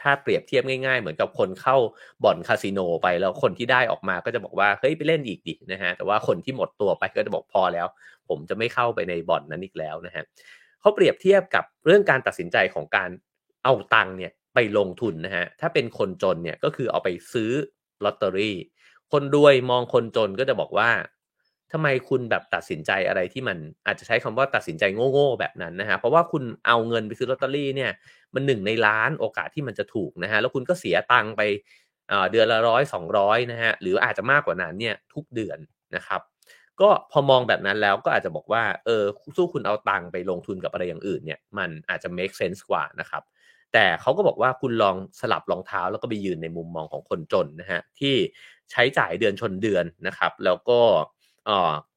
ถ้าเปรียบเทียบง่ายๆ เหมือนกับคนเข้าบ่อนคาสิโนไปแล้วคนที่ได้ออกมาก็จะบอกว่าเฮ้ยไปเล่นอีกดินะฮะแต่ว่าคนที่หมดตัวไปก็จะบอกพอแล้ว ผมจะไม่เข้าไปในบ่อนนั้นอีกแล้วนะฮะเขาเปรียบเทียบกับเรื่องการตัดสินใจของการเอาตังค์เนี่ย ไปลงทุนนะฮะ ถ้าเป็นคนจนเนี่ยก็คือเอาไปซื้อลอตเตอรี่ คนรวยมองคนจนก็จะบอกว่าทำไมคุณแบบตัดสินใจอะไรที่มันอาจจะใช้คำว่าตัดสินใจโง่ๆแบบนั้นนะฮะเพราะว่าคุณเอาเงินไปซื้อลอตเตอรี่เนี่ยมันหนึ่งในล้านโอกาสที่มันจะถูกนะฮะแล้วคุณก็เสียตังค์ไปเดือนละร้อยสองร้อยนะฮะหรืออาจจะมากกว่านั้นเนี่ยทุกเดือนนะครับ ก็พอมองแบบนั้นแล้วก็อาจจะบอกว่าเออสู้คุณเอาตังค์ไปลงทุนกับอะไรอย่างอื่นเนี่ยมันอาจจะ make sense กว่านะครับ แต่เขาก็บอกว่าคุณลองสลับรองเท้าแล้วก็ไปยืนในมุมมองของคนจนนะฮะที่ใช้จ่ายเดือนชนเดือนนะครับ แล้วก็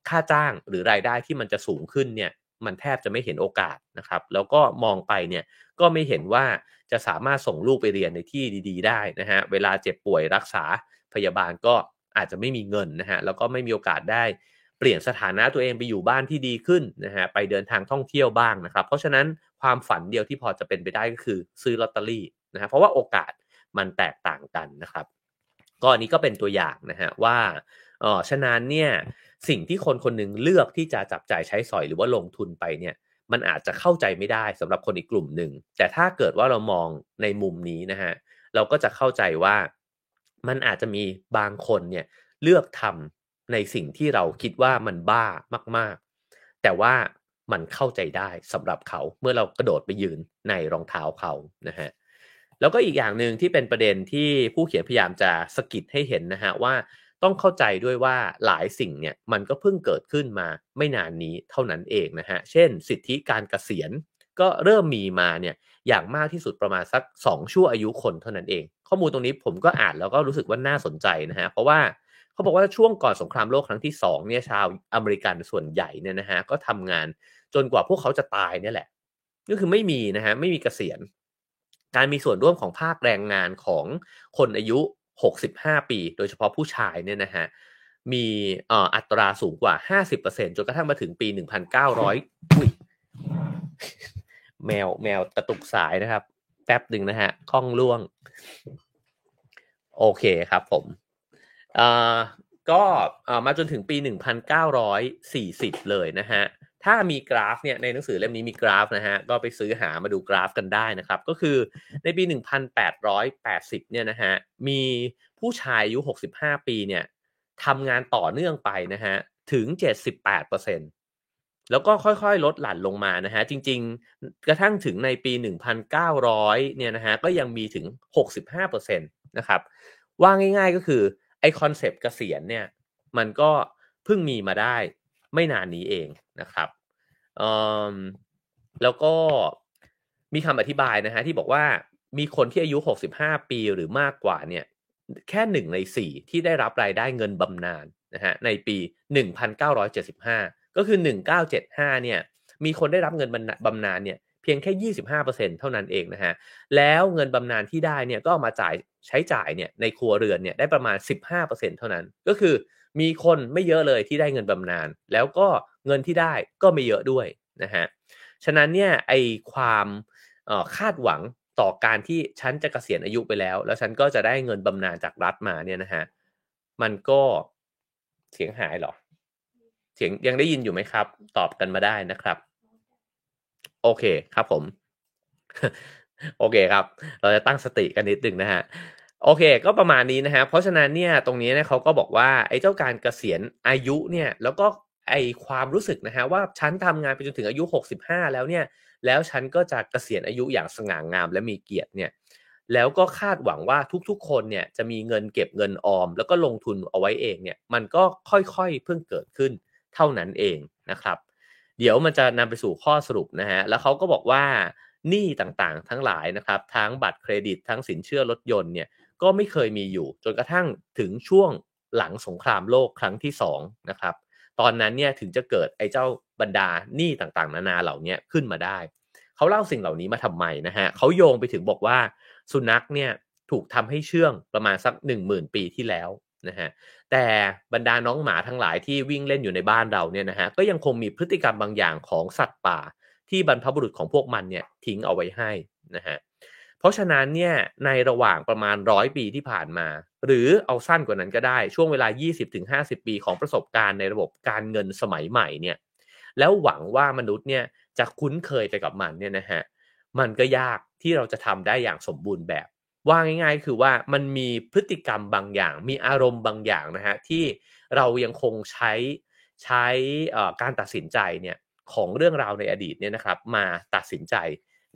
ค่าจ้างหรือรายได้ที่มันจะสูงขึ้นเนี่ยมันแทบจะไม่เห็นโอกาสนะครับ แล้วก็มองไปเนี่ยก็ไม่เห็นว่าจะสามารถส่งลูกไปเรียนในที่ดี ๆ ได้นะฮะเวลาเจ็บป่วยรักษาพยาบาลก็อาจจะไม่มีเงินนะฮะแล้วก็ไม่มีโอกาสได้เปลี่ยนสถานะตัวเองไปอยู่บ้านที่ดีขึ้นนะฮะไปเดินทางท่องเที่ยวบ้างนะครับ เพราะฉะนั้น ความฝันเดียวที่พอจะเป็นไปได้ก็คือซื้อลอตเตอรี่นะฮะเพราะว่าโอกาสมันแตกต่างกันนะครับ ก็อันนี้ก็เป็นตัวอย่างนะฮะว่าเออฉะนั้นเนี่ยสิ่งที่คนคนหนึ่งเลือกที่จะจับจ่ายใช้สอยหรือว่าลงทุนไปเนี่ยมันอาจจะเข้าใจไม่ได้สำหรับคนอีกกลุ่มหนึ่ง แต่ถ้าเกิดว่าเรามองในมุมนี้นะฮะเราก็จะเข้าใจว่ามันอาจจะมีบางคนเนี่ยเลือกทำในสิ่งที่เราคิดว่ามันบ้ามาก ๆ แต่ว่า มันเข้าใจได้สำหรับเขาเมื่อเรากระโดดไปยืนในรองเท้าเขานะฮะแล้วก็อีกอย่างหนึ่งที่เป็นประเด็นที่ผู้เขียนพยายามจะสกิดให้เห็นนะฮะว่าต้องเข้าใจด้วยว่าหลายสิ่งเนี่ยมันก็เพิ่งเกิดขึ้นมาไม่นานนี้เท่านั้นเองนะฮะ เช่น สิทธิการเกษียณก็เริ่มมีมาเนี่ยอย่างมากที่สุดประมาณสัก 2 ชั่วอายุคนเท่านั้นเอง ข้อมูลตรงนี้ผมก็อ่านแล้วก็รู้สึกว่าน่าสนใจนะฮะ เพราะว่าเขาบอกว่าช่วงก่อนสงครามโลกครั้งที่2เนี่ยชาวอเมริกันส่วนใหญ่เนี่ยนะฮะก็ทำงาน จนกว่าพวกเขาจะตายเนี่ยแหละ ก็คือไม่มีนะฮะไม่มีเกษียณ การมีส่วนร่วมของภาคแรงงานของคนอายุ 65 ปี โดยเฉพาะผู้ชายเนี่ยนะฮะมีอัตราสูงกว่า 50%จนกระทั่งมาถึงปี 1,900 อุ้ยแมวแมวกระตุกสายนะครับ แป๊บหนึ่งนะฮะคล้องล่วง โอเคครับผมก็มาจนถึงปี 1940 เลยนะฮะ ถ้ามีกราฟเนี่ยในหนังสือเล่มนี้มีกราฟนะฮะก็ไปซื้อหามาดูกราฟกันได้นะครับ ก็คือในปี 1880 เนี่ยนะฮะมีผู้ชายอายุ 65 ปีเนี่ยทำงานต่อเนื่องไปนะฮะถึง 78%แล้วก็ค่อยๆ ลดหลั่นลงมานะฮะจริงๆ กระทั่งถึงในปี 1900 เนี่ยนะฮะก็ยังมีถึง 65%นะครับว่าง่ายๆก็คือไอ concept เกษียณเนี่ยมันก็เพิ่งมีมาได้ไม่นานนี้เอง นะครับแล้วก็มีคำอธิบายนะฮะที่บอกว่ามีคนที่อายุ 65 ปีหรือมากกว่าเนี่ยแค่หนึ่งในสี่ที่ได้รับรายได้เงินบำนาญนะฮะในปี 1975 ก็คือ 1975 เนี่ยมีคนได้รับเงินบำนาญเนี่ยเพียงแค่ 25%เท่านั้นเองนะฮะแล้วเงินบำนาญที่ได้เนี่ยก็มาจ่ายใช้จ่ายเนี่ยในครัวเรือนเนี่ยได้ประมาณ 15%เท่านั้น ก็คือมีคนไม่เยอะเลยที่ได้เงินบำนาญแล้วก็ เงินที่ได้ก็ไม่เยอะด้วยนะฮะฉะนั้นเนี่ยไอความคาดหวังต่อการที่ฉันจะเกษียณอายุไปแล้ว แล้วฉันก็จะได้เงินบำนาญจากรัฐมาเนี่ยนะฮะมันก็เสียงหายหรอเสียงยังได้ยินอยู่ไหมครับ ตอบกันมาได้นะครับ โอเคครับผม โอเคครับ เราจะตั้งสติกันนิดหนึ่งนะฮะโอเค ก็ประมาณนี้นะฮะเพราะฉะนั้นเนี่ยตรงนี้เนี่ยเขาก็บอกว่าไอ้เจ้าการเกษียณอายุเนี่ย แล้วก็ ไอความรู้สึกนะฮะว่าฉันทำงานไปจนถึงอายุ 65 แล้วเนี่ย แล้วฉันก็จะเกษียณอายุอย่างสง่างามและมีเกียรติเนี่ยแล้วก็คาดหวังว่าทุกๆ คนเนี่ยจะมีเงินเก็บเงินออม แล้วก็ลงทุนเอาไว้เองเนี่ยมันก็ค่อยๆเพิ่งเกิดขึ้นเท่านั้นเองนะครับ เดี๋ยวมันจะนำไปสู่ข้อสรุปนะฮะแล้วเขาก็บอกว่าหนี้ต่างๆ ทั้งหลายนะครับทั้งบัตรเครดิตทั้งสินเชื่อรถยนต์เนี่ยก็ไม่เคยมีอยู่ จนกระทั่งถึงช่วงหลังสงครามโลกครั้งที่2นะครับ ตอนนั้นเนี่ยถึงจะเกิดไอ้เจ้าบรรดาหนี้ต่างๆ นานาเหล่านี้ขึ้นมาได้ เขาเล่าสิ่งเหล่านี้มาทำไมนะฮะเขาโยงไปถึงบอกว่าสุนัขเนี่ยถูกทำให้เชื่องประมาณสัก 1 0,000 ปีที่แล้วนะฮะแต่บรรดาน้องหมาทั้งหลายที่วิ่งเล่นอยู่ในบ้านเราเนี่ยนะฮะก็ยังคงมีพฤติกรรมบางอย่างของสัตว์ป่า ที่บรรพบุรุษของพวกมันเนี่ยทิ้งเอาไว้ให้นะฮะเพราะฉะนั้นเนี่ยในระหว่างประมาณร้อยปีที่ผ่านมา หรือเอาสั้นกว่านั้นก็ได้ช่วงเวลา 20-50 ปีของประสบการณ์ในระบบการเงินสมัยใหม่เนี่ยแล้วหวังว่ามนุษย์เนี่ยจะคุ้นเคยไปกับมันเนี่ยนะฮะมันก็ยากที่เราจะทำได้อย่างสมบูรณ์แบบ ว่าง่าย ๆ คือว่ามันมีพฤติกรรมบางอย่าง มีอารมณ์บางอย่างนะฮะที่เรายังคงใช้ใช้การตัดสินใจเนี่ยของเรื่องราวในอดีตเนี่ยนะครับมาตัดสินใจ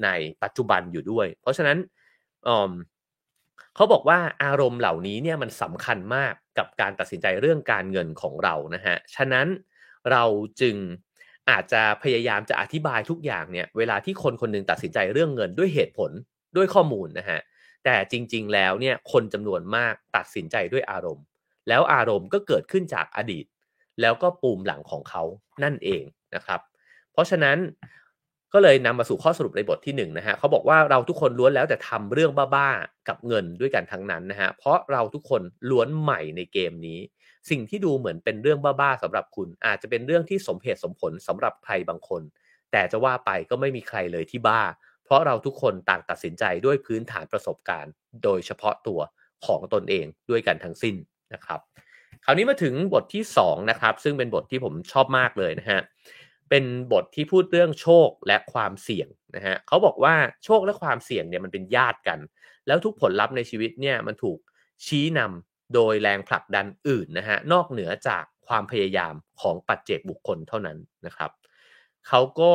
ในปัจจุบันอยู่ด้วย เพราะฉะนั้น เขาบอกว่าอารมณ์เหล่านี้เนี่ยมันสำคัญมากกับการตัดสินใจเรื่องการเงินของเรานะฮะ ฉะนั้นเราจึงอาจจะพยายามจะอธิบายทุกอย่างเนี่ยเวลาที่คนคนนึงตัดสินใจเรื่องเงินด้วยเหตุผลด้วยข้อมูลนะฮะ แต่จริง ๆ แล้วเนี่ยคนจำนวนมากตัดสินใจด้วยอารมณ์ แล้วอารมณ์ก็เกิดขึ้นจากอดีต แล้วก็ปูมหลังของเขานั่นเองนะครับ เพราะฉะนั้น ก็เลยนำมาสู่ข้อสรุปในบทที่1นนะฮะเขาบอกว่าเราทุกคนล้วนแล้วแต่ทำเรื่องบ้าๆกับเงินด้วยกันทั้งนั้นนะฮะเพราะเราทุกคนล้วนใหม่ในเกมนี้ สิ่งที่ดูเหมือนเป็นเรื่องบ้าๆสำหรับคุณ อาจจะเป็นเรื่องที่สมเหตุสมผลสำหรับใครบางคน แต่จะว่าไปก็ไม่มีใครเลยที่บ้า เพราะเราทุกคนต่างตัดสินใจด้วยพื้นฐานประสบการณ์ โดยเฉพาะตัวของตนเองด้วยกันทั้งสิ้นนะครับ คราวนี้มาถึงบทที่2นะครับซึ่งเป็นบทที่ผมชอบมากเลยนะฮะ เป็นบทที่พูดเรื่องโชคและความเสี่ยงนะฮะเขาบอกว่าโชคและความเสี่ยงเนี่ยมันเป็นญาติกัน แล้วทุกผลลัพธ์ในชีวิตเนี่ยมันถูกชี้นำโดยแรงผลักดันอื่นนะฮะนอกเหนือจากความพยายามของปัจเจกบุคคลเท่านั้นนะครับเขาก็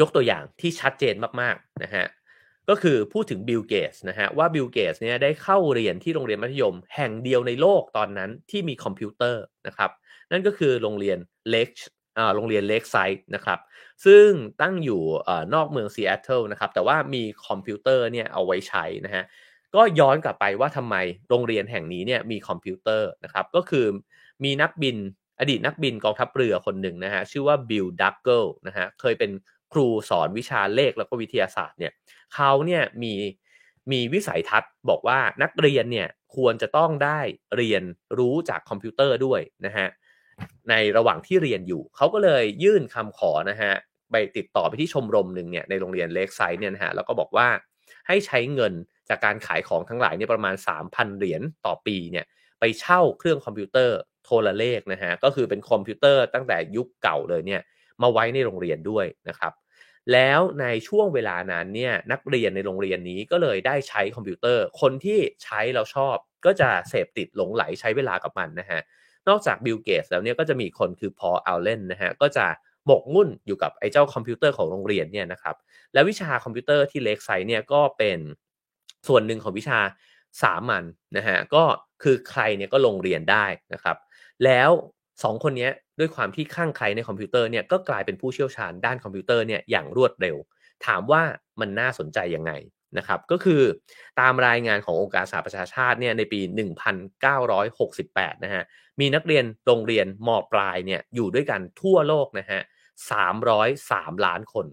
ยกตัวอย่างที่ชัดเจนมากๆนะฮะก็คือพูดถึงบิลเกตส์นะฮะว่าบิลเกตส์เนี่ยได้เข้าเรียนที่โรงเรียนมัธยม แห่งเดียวในโลกตอนนั้นที่มีคอมพิวเตอร์นะครับนั่นก็คือโรงเรียนเล็ก โรงเรียนเล็กไซต์นะครับ ซึ่งตั้งอยู่นอกเมืองซีแอตเทิลนะครับ แต่ว่ามีคอมพิวเตอร์เนี่ยเอาไว้ใช้นะฮะ ก็ย้อนกลับไปว่าทำไมโรงเรียนแห่งนี้เนี่ยมีคอมพิวเตอร์นะครับ ก็คือมีนักบินอดีตนักบินกองทัพเรือคนหนึ่งนะฮะ ชื่อว่าบิลดักเกิลนะฮะ เคยเป็นครูสอนวิชาเลขแล้วก็วิทยาศาสตร์เนี่ยเขาเนี่ยมีมีวิสัยทัศน์บอกว่านักเรียนเนี่ยควรจะต้องได้เรียนรู้จากคอมพิวเตอร์ด้วยนะฮะ ในระหว่างที่เรียนอยู่ เขาก็เลยยื่นคำขอนะฮะไปติดต่อไปที่ชมรมหนึ่งเนี่ยในโรงเรียนเลคไซด์เนี่ยนะฮะแล้วก็บอกว่าให้ใช้เงินจากการขายของทั้งหลายเนี่ยประมาณ 3,000 เหรียญต่อปีเนี่ยไปเช่าเครื่องคอมพิวเตอร์โทรเลขนะฮะก็คือเป็นคอมพิวเตอร์ตั้งแต่ยุคเก่าเลยเนี่ยมาไว้ในโรงเรียนด้วยนะครับ แล้วในช่วงเวลานั้นเนี่ยนักเรียนในโรงเรียนนี้ก็เลยได้ใช้คอมพิวเตอร์ คนที่ใช้แล้วชอบก็จะเสพติดหลงใหลใช้เวลากับมันนะฮะ นอกจากบิลเกตส์แล้วเนี่ยก็จะมีคนคือพอลอัลเลนนะฮะก็จะหมกมุ่นอยู่กับไอ้เจ้าคอมพิวเตอร์ของโรงเรียนเนี่ยนะครับและวิชาคอมพิวเตอร์ที่เลคไซด์เนี่ยก็เป็นส่วนหนึ่งของวิชาสามัญนะฮะก็คือใครเนี่ยก็ลงเรียนได้นะครับแล้วสองคนนี้ด้วยความที่คลั่งไคล้ในคอมพิวเตอร์เนี่ยก็กลายเป็นผู้เชี่ยวชาญด้านคอมพิวเตอร์เนี่ยอย่างรวดเร็ว ถามว่ามันน่าสนใจยังไงนะครับก็คือตามรายงานขององค์การสหประชาชาติเนี่ยในปี 1968 นะฮะ มีนักเรียนโรงเรียนมปลายเนี่ยอยู่ด้วยกันทั่วโลกนะฮะ303ล้านคน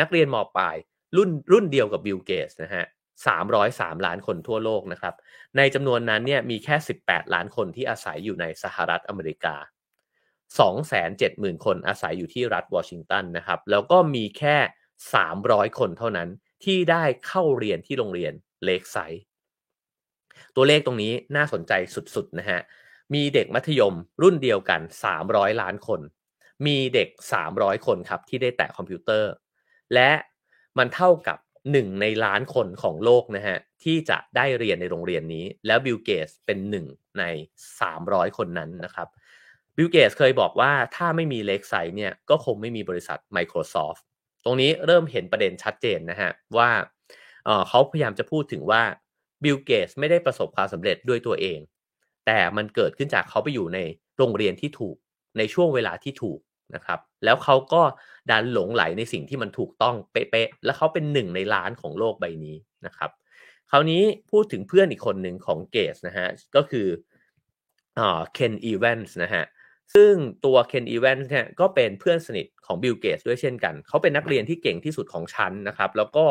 นักเรียนมปลายรุ่นรุ่นเดียวกับบิลเกตนะฮะ303ล้านคนทั่วโลกนะครับ ในจำนวนนั้นเนี่ยมีแค่18ล้านคนที่อาศัยอยู่ในสหรัฐอเมริกา270,000คนอาศัยอยู่ที่รัฐวอชิงตันนะครับ แล้วก็มีแค่300คนเท่านั้นที่ได้เข้าเรียนที่โรงเรียนเลกไซด์ตัวเลขตรงนี้น่าสนใจสุดๆนะฮะ มีเด็กมัธยมรุ่นเดียวกัน 300 ล้านคน มีเด็ก 300 คนครับที่ได้แตะคอมพิวเตอร์ และมันเท่ากับ 1 ในล้านคนของโลกนะฮะที่จะได้เรียนในโรงเรียนนี้ แล้วบิลเกตเป็น 1 ใน 300 คนนั้นนะครับบิลเกตเคยบอกว่าถ้าไม่มีเลกไซด์เนี่ยก็คงไม่มีบริษัท Microsoft ตรงนี้เริ่มเห็นประเด็นชัดเจนนะฮะว่าเขาพยายามจะพูดถึงว่าบิลเกตไม่ได้ประสบความสำเร็จด้วยตัวเอง แต่มันเกิดขึ้นจากเขาไปอยู่ในโรงเรียนที่ถูกในช่วงเวลาที่ถูกนะครับ แล้วเขาก็ดันหลงใหลในสิ่งที่มันถูกต้องเป๊ะๆและเขาเป็นหนึ่งในล้านของโลกใบนี้นะครับ คราวนี้พูดถึงเพื่อนอีกคนหนึ่งของเกตส์นะฮะก็คือเคนอีแวนส์นะฮะซึ่งตัวเคนอีแวนส์เนี่ยก็เป็นเพื่อนสนิทของบิลเกตด้วยเช่นกัน เขาเป็นนักเรียนที่เก่งที่สุดของชั้นนะครับ แล้วก็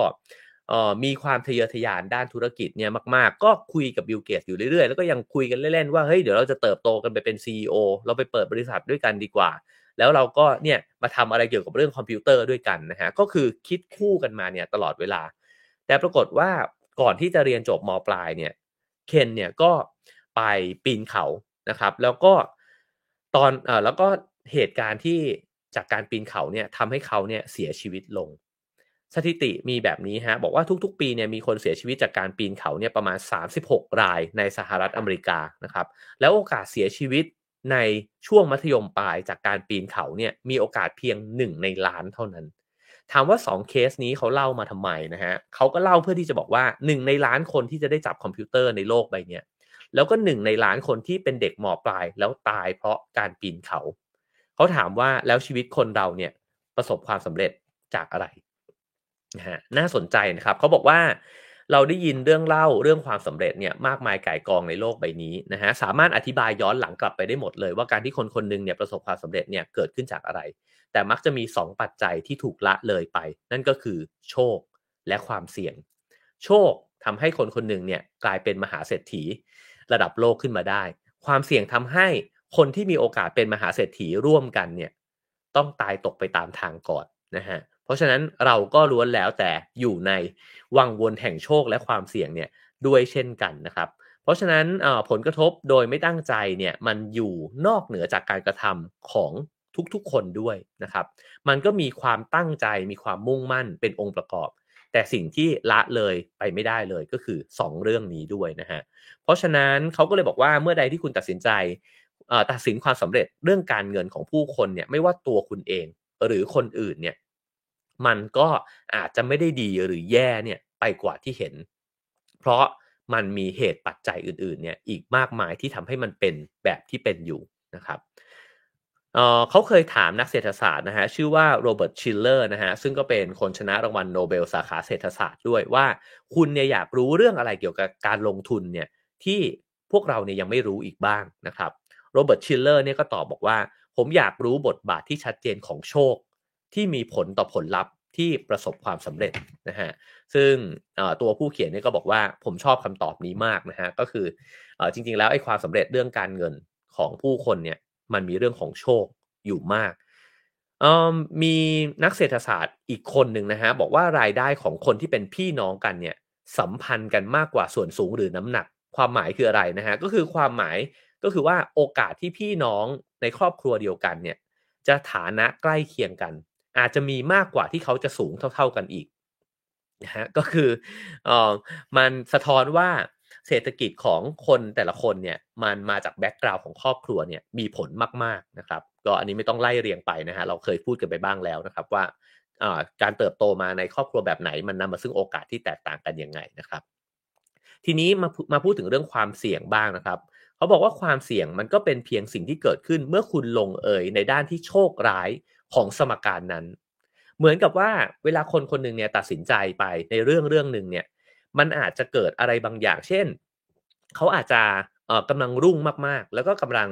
มีความทะเยอทะยานด้านธุรกิจเนี่ยมาก ๆ ก็คุยกับบิลเกตอยู่เรื่อยๆ แล้วก็ยังคุยกันเล่นๆ ว่าเฮ้ยเดี๋ยวเราจะเติบโตกันไปเป็น CEO เราไปเปิดบริษัทด้วยกันดีกว่า แล้วเราก็เนี่ยมาทำอะไรเกี่ยวกับเรื่องคอมพิวเตอร์ด้วยกันนะฮะก็คือคิดคู่กันมาเนี่ยตลอดเวลา แต่ปรากฏว่าก่อนที่จะเรียนจบมปลายเนี่ยเคนเนี่ยก็ไปปีนเขานะครับแล้วก็ตอนเออแล้วก็เหตุการณ์ที่จากการปีนเขาเนี่ยทำให้เขาเนี่ยเสียชีวิตลง สถิติมีแบบนี้ฮะบอกว่าทุกๆ ปีเนี่ยมีคนเสียชีวิตจากการปีนเขาเนี่ยประมาณ 36 รายในสหรัฐอเมริกานะครับแล้วโอกาสเสียชีวิตในช่วงมัธยมปลายจากการปีนเขาเนี่ยมีโอกาสเพียง 1 ในล้านเท่านั้น ถามว่า 2 เคสนี้เขาเล่ามาทำไมนะฮะเขาก็เล่าเพื่อที่จะบอกว่า 1 ในล้านคนที่จะได้จับคอมพิวเตอร์ในโลกใบนี้แล้วก็หนึ่งในล้านคนที่เป็นเด็กหมอปลายแล้วตายเพราะการปีนเขา เขาถามว่าแล้วชีวิตคนเราเนี่ยประสบความสำเร็จจากอะไร นะฮะน่าสนใจนะครับเขาบอกว่าเราได้ยินเรื่องเล่าเรื่องความสำเร็จเนี่ยมากมายก่ายกองในโลกใบนี้นะฮะสามารถอธิบายย้อนหลังกลับไปได้หมดเลย ว่าการที่คนคนนึงเนี่ยประสบความสำเร็จเนี่ยเกิดขึ้นจากอะไร แต่มักจะมี 2 ปัจจัยที่ถูกละเลยไป นั่นก็คือโชคและความเสี่ยง โชคทำให้คนคนหนึ่งเนี่ยกลายเป็นมหาเศรษฐี ระดับโลกขึ้นมาได้ ความเสี่ยงทำให้คนที่มีโอกาสเป็นมหาเศรษฐีร่วมกันเนี่ยต้องตายตกไปตามทางก่อนนะฮะเพราะฉะนั้นเราก็ล้วนแล้วแต่อยู่ในวังวนแห่งโชคและความเสี่ยงเนี่ยด้วยเช่นกันนะครับ เพราะฉะนั้นผลกระทบโดยไม่ตั้งใจเนี่ยมันอยู่นอกเหนือจากการกระทำของทุกๆคนด้วยนะครับ มันก็มีความตั้งใจมีความมุ่งมั่นเป็นองค์ประกอบ แต่สิ่งที่ละเลยไปไม่ได้เลยก็คือ 2 เรื่องนี้ด้วยนะฮะ เพราะฉะนั้นเขาก็เลยบอกว่าเมื่อใดที่คุณตัดสินใจตัดสินความสำเร็จเรื่องการเงินของผู้คนเนี่ยไม่ว่าตัวคุณเองหรือคนอื่นเนี่ย มันก็อาจจะไม่ได้ดีหรือแย่เนี่ยไปกว่าที่เห็น เพราะมันมีเหตุปัจจัยอื่นๆเนี่ยอีกมากมายที่ทำให้มันเป็นแบบที่เป็นอยู่นะครับเขาเคยถามนักเศรษฐศาสตร์นะฮะชื่อว่าโรเบิร์ตชิลเลอร์นะฮะซึ่งก็เป็นคนชนะรางวัลโนเบลสาขาเศรษฐศาสตร์ด้วยว่าคุณเนี่ยอยากรู้เรื่องอะไรเกี่ยวกับการลงทุนเนี่ยที่พวกเราเนี่ยยังไม่รู้อีกบ้างนะครับโรเบิร์ตชิลเลอร์เนี่ยก็ตอบบอกว่า ผมอยากรู้บทบาทที่ชัดเจนของโชค ที่มีผลต่อผลลัพธ์ที่ประสบความสำเร็จนะฮะซึ่งตัวผู้เขียนเนี่ยก็บอกว่าผมชอบคำตอบนี้มากนะฮะก็คือจริงๆแล้วไอ้ความสำเร็จเรื่องการเงินของผู้คนเนี่ยมันมีเรื่องของโชคอยู่มากมีนักเศรษฐศาสตร์อีกคนหนึ่งนะฮะบอกว่ารายได้ของคนที่เป็นพี่น้องกันเนี่ยสัมพันธ์กันมากกว่าส่วนสูงหรือน้ำหนัก ความหมายคืออะไรนะฮะก็คือความหมายก็คือว่าโอกาสที่พี่น้องในครอบครัวเดียวกันเนี่ยจะฐานะใกล้เคียงกัน อาจจะมีมากกว่าที่เขาจะสูงเท่า ๆกันอีกนะฮะก็คือเออมันสะท้อนว่าเศรษฐกิจของคนแต่ละคนเนี่ยมันมาจากแบ็กกราวน์ของครอบครัวเนี่ยมีผลมากๆนะครับก็อันนี้ไม่ต้องไล่เรียงไปนะฮะเราเคยพูดกันไปบ้างแล้วนะครับว่าการเติบโตมาในครอบครัวแบบไหน มันนำมาซึ่งโอกาสที่แตกต่างกันยังไงนะครับ ทีนี้มามาพูดถึงเรื่องความเสี่ยงบ้างนะครับเขาบอกว่าความเสี่ยงมันก็เป็นเพียงสิ่งที่เกิดขึ้นเมื่อคุณลงเอยในด้านที่โชคร้าย ของสมการนั้น เหมือนกับว่าเวลาคนคนหนึ่งเนี่ยตัดสินใจไปในเรื่องเรื่องหนึ่งเนี่ยมันอาจจะเกิดอะไรบางอย่าง เช่นเขาอาจจะเอ่อกำลังรุ่งมากๆ แล้วก็กำลัง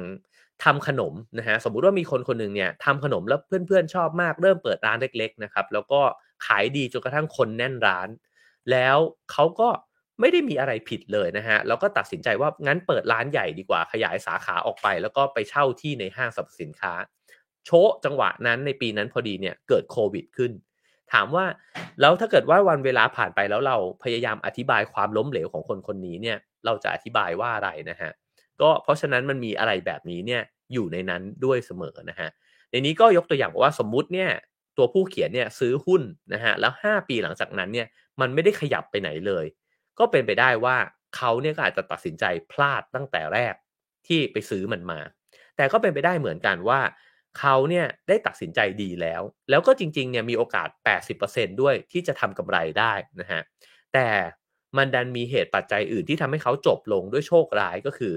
ทำขนมนะฮะสมมุติว่ามีคนคนหนึ่งเนี่ยทำขนมแล้วเพื่อนๆชอบมาก เริ่มเปิดร้านเล็กๆนะครับแล้วก็ขายดีจนกระทั่งคนแน่นร้าน แล้วเขาก็ไม่ได้มีอะไรผิดเลยนะฮะแล้วก็ตัดสินใจว่างั้นเปิดร้านใหญ่ดีกว่าขยายสาขาออกไป แล้วก็ไปเช่าที่ในห้างสรรพสินค้า โชะจังหวะนั้นในปีนั้นพอดีเนี่ยเกิดโควิดขึ้น ถามว่าแล้วถ้าเกิดว่าวันเวลาผ่านไปแล้วเราพยายามอธิบายความล้มเหลวของคนคนนี้เนี่ยเราจะอธิบายว่าอะไรนะฮะก็เพราะฉะนั้นมันมีอะไรแบบนี้เนี่ยอยู่ในนั้นด้วยเสมอนะฮะในนี้ก็ยกตัวอย่างว่าสมมุติเนี่ยตัวผู้เขียนเนี่ยซื้อหุ้นนะฮะแล้ว 5 ปีหลังจากนั้นเนี่ยมันไม่ได้ขยับไปไหนเลย ก็เป็นไปได้ว่าเขาเนี่ยก็อาจจะตัดสินใจพลาดตั้งแต่แรกที่ไปซื้อมันมา แต่ก็เป็นไปได้เหมือนกันว่า เขาเนี่ยได้ตัดสินใจดีแล้ว แล้วก็จริงๆเนี่ยมีโอกาส 80%ด้วยที่จะทำกำไรได้นะฮะ แต่มันดันมีเหตุปัจจัยอื่นที่ทำให้เขาจบลงด้วยโชคร้ายก็คือ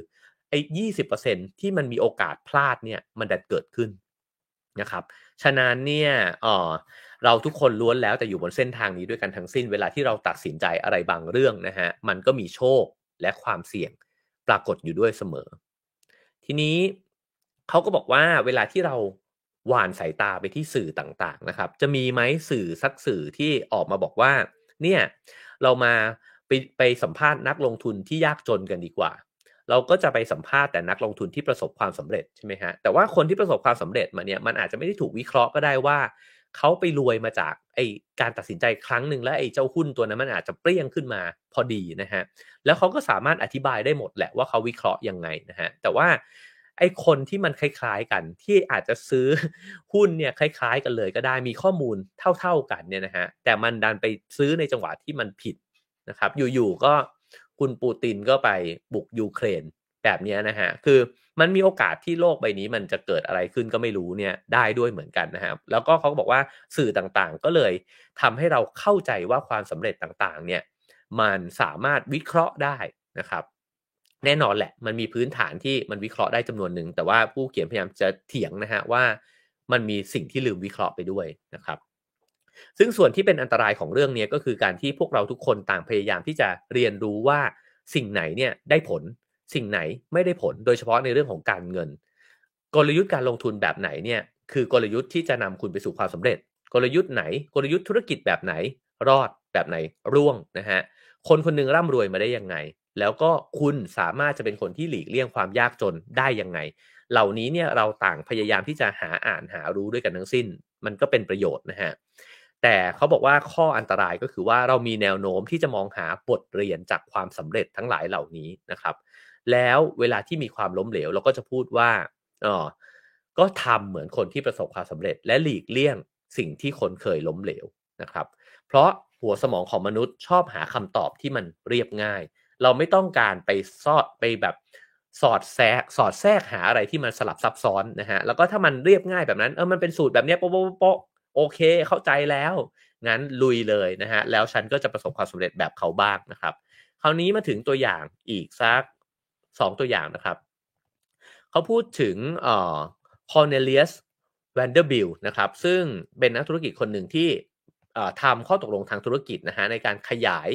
ไอ้ยี่สิบเปอร์เซ็นที่มันมีโอกาสพลาดเนี่ยมันดันเกิดขึ้นนะครับ ฉะนั้นเนี่ยเออเราทุกคนล้วนแล้วแต่อยู่บนเส้นทางนี้ด้วยกันทั้งสิ้น เวลาที่เราตัดสินใจอะไรบางเรื่องนะฮะมันก็มีโชคและความเสี่ยงปรากฏอยู่ด้วยเสมอ ทีนี้ เขาก็บอกว่าเวลาที่เราหวานสายตาไปที่สื่อต่างๆนะครับ จะมีไหมสื่อสักสื่อที่ออกมาบอกว่า เนี่ยเรามาไปไปสัมภาษณ์นักลงทุนที่ยากจนกันดีกว่า เราก็จะไปสัมภาษณ์แต่นักลงทุนที่ประสบความสำเร็จใช่ไหมฮะแต่ว่าคนที่ประสบความสำเร็จมาเนี่ยมันอาจจะไม่ได้ถูกวิเคราะห์ก็ได้ว่าเขาไปรวยมาจากไอการตัดสินใจครั้งหนึ่งและไอเจ้าหุ้นตัวนั้นมันอาจจะเปรี้ยงขึ้นมาพอดีนะฮะแล้วเขาก็สามารถอธิบายได้หมดแหละว่าเขาวิเคราะห์ยังไงนะฮะแต่ว่า ไอ้คนที่มันคล้ายๆกัน ที่อาจจะซื้อหุ้นเนี่ยคล้ายๆ กันเลยก็ได้มีข้อมูลเท่า ๆกันเนี่ยนะฮะแต่มันดันไปซื้อในจังหวะที่มันผิดนะครับ อยู่ๆก็คุณปูตินก็ไปบุกยูเครนแบบนี้นะฮะคือมันมีโอกาสที่โลกใบนี้มันจะเกิดอะไรขึ้นก็ไม่รู้เนี่ยได้ด้วยเหมือนกันนะครับแล้วก็เขาก็บอกว่าสื่อต่างๆ ก็เลยทำให้เราเข้าใจว่าความสำเร็จต่างๆเนี่ยมันสามารถวิเคราะห์ได้นะครับ แน่นอนแหละ มันมีพื้นฐานที่มันวิเคราะห์ได้จำนวนหนึ่งแต่ว่าผู้เขียนพยายามจะเถียงนะฮะว่ามันมีสิ่งที่ลืมวิเคราะห์ไปด้วยนะครับ ซึ่งส่วนที่เป็นอันตรายของเรื่องนี้ก็คือการที่พวกเราทุกคนต่างพยายามที่จะเรียนรู้ว่าสิ่งไหนเนี่ยได้ผล สิ่งไหนไม่ได้ผล โดยเฉพาะในเรื่องของการเงิน กลยุทธ์การลงทุนแบบไหนเนี่ยคือกลยุทธ์ที่จะนำคุณไปสู่ความสำเร็จ กลยุทธ์ไหน กลยุทธ์ธุรกิจแบบไหน รอดแบบไหนร่วงนะฮะคนคนนึงร่ำรวยมาได้ยังไง แล้วก็คุณสามารถจะเป็นคนที่หลีกเลี่ยงความยากจนได้ยังไง เหล่านี้เนี่ยเราต่างพยายามที่จะหาอ่านหารู้ด้วยกันทั้งสิ้น มันก็เป็นประโยชน์นะฮะแต่เขาบอกว่าข้ออันตรายก็คือว่าเรามีแนวโน้มที่จะมองหาบทเรียนจากความสำเร็จทั้งหลายเหล่านี้นะครับ แล้วเวลาที่มีความล้มเหลวเราก็จะพูดว่าอ๋อก็ทำเหมือนคนที่ประสบความสำเร็จ และหลีกเลี่ยงสิ่งที่คนเคยล้มเหลวนะครับ เพราะหัวสมองของมนุษย์ชอบหาคำตอบที่มันเรียบง่าย เราไม่ต้องการไปซอดไปแบบสอดแทรกสอดแทรกหาอะไรที่มันสลับซับซ้อนนะฮะแล้วก็ถ้ามันเรียบง่ายแบบนั้นเออมันเป็นสูตรแบบนี้โป๊ะโป๊ะโอเคเข้าใจแล้ว งั้นลุยเลยนะฮะแล้วฉันก็จะประสบความสำเร็จแบบเขาบ้างนะครับ คราวนี้มาถึงตัวอย่างอีกสักสองตัวอย่างนะครับ เขาพูดถึงเอ่อคอร์เนเลียสแวนเดอร์บิลนะครับซึ่งเป็นนักธุรกิจคนหนึ่งที่ทำข้อตกลงทางธุรกิจนะฮะในการขยาย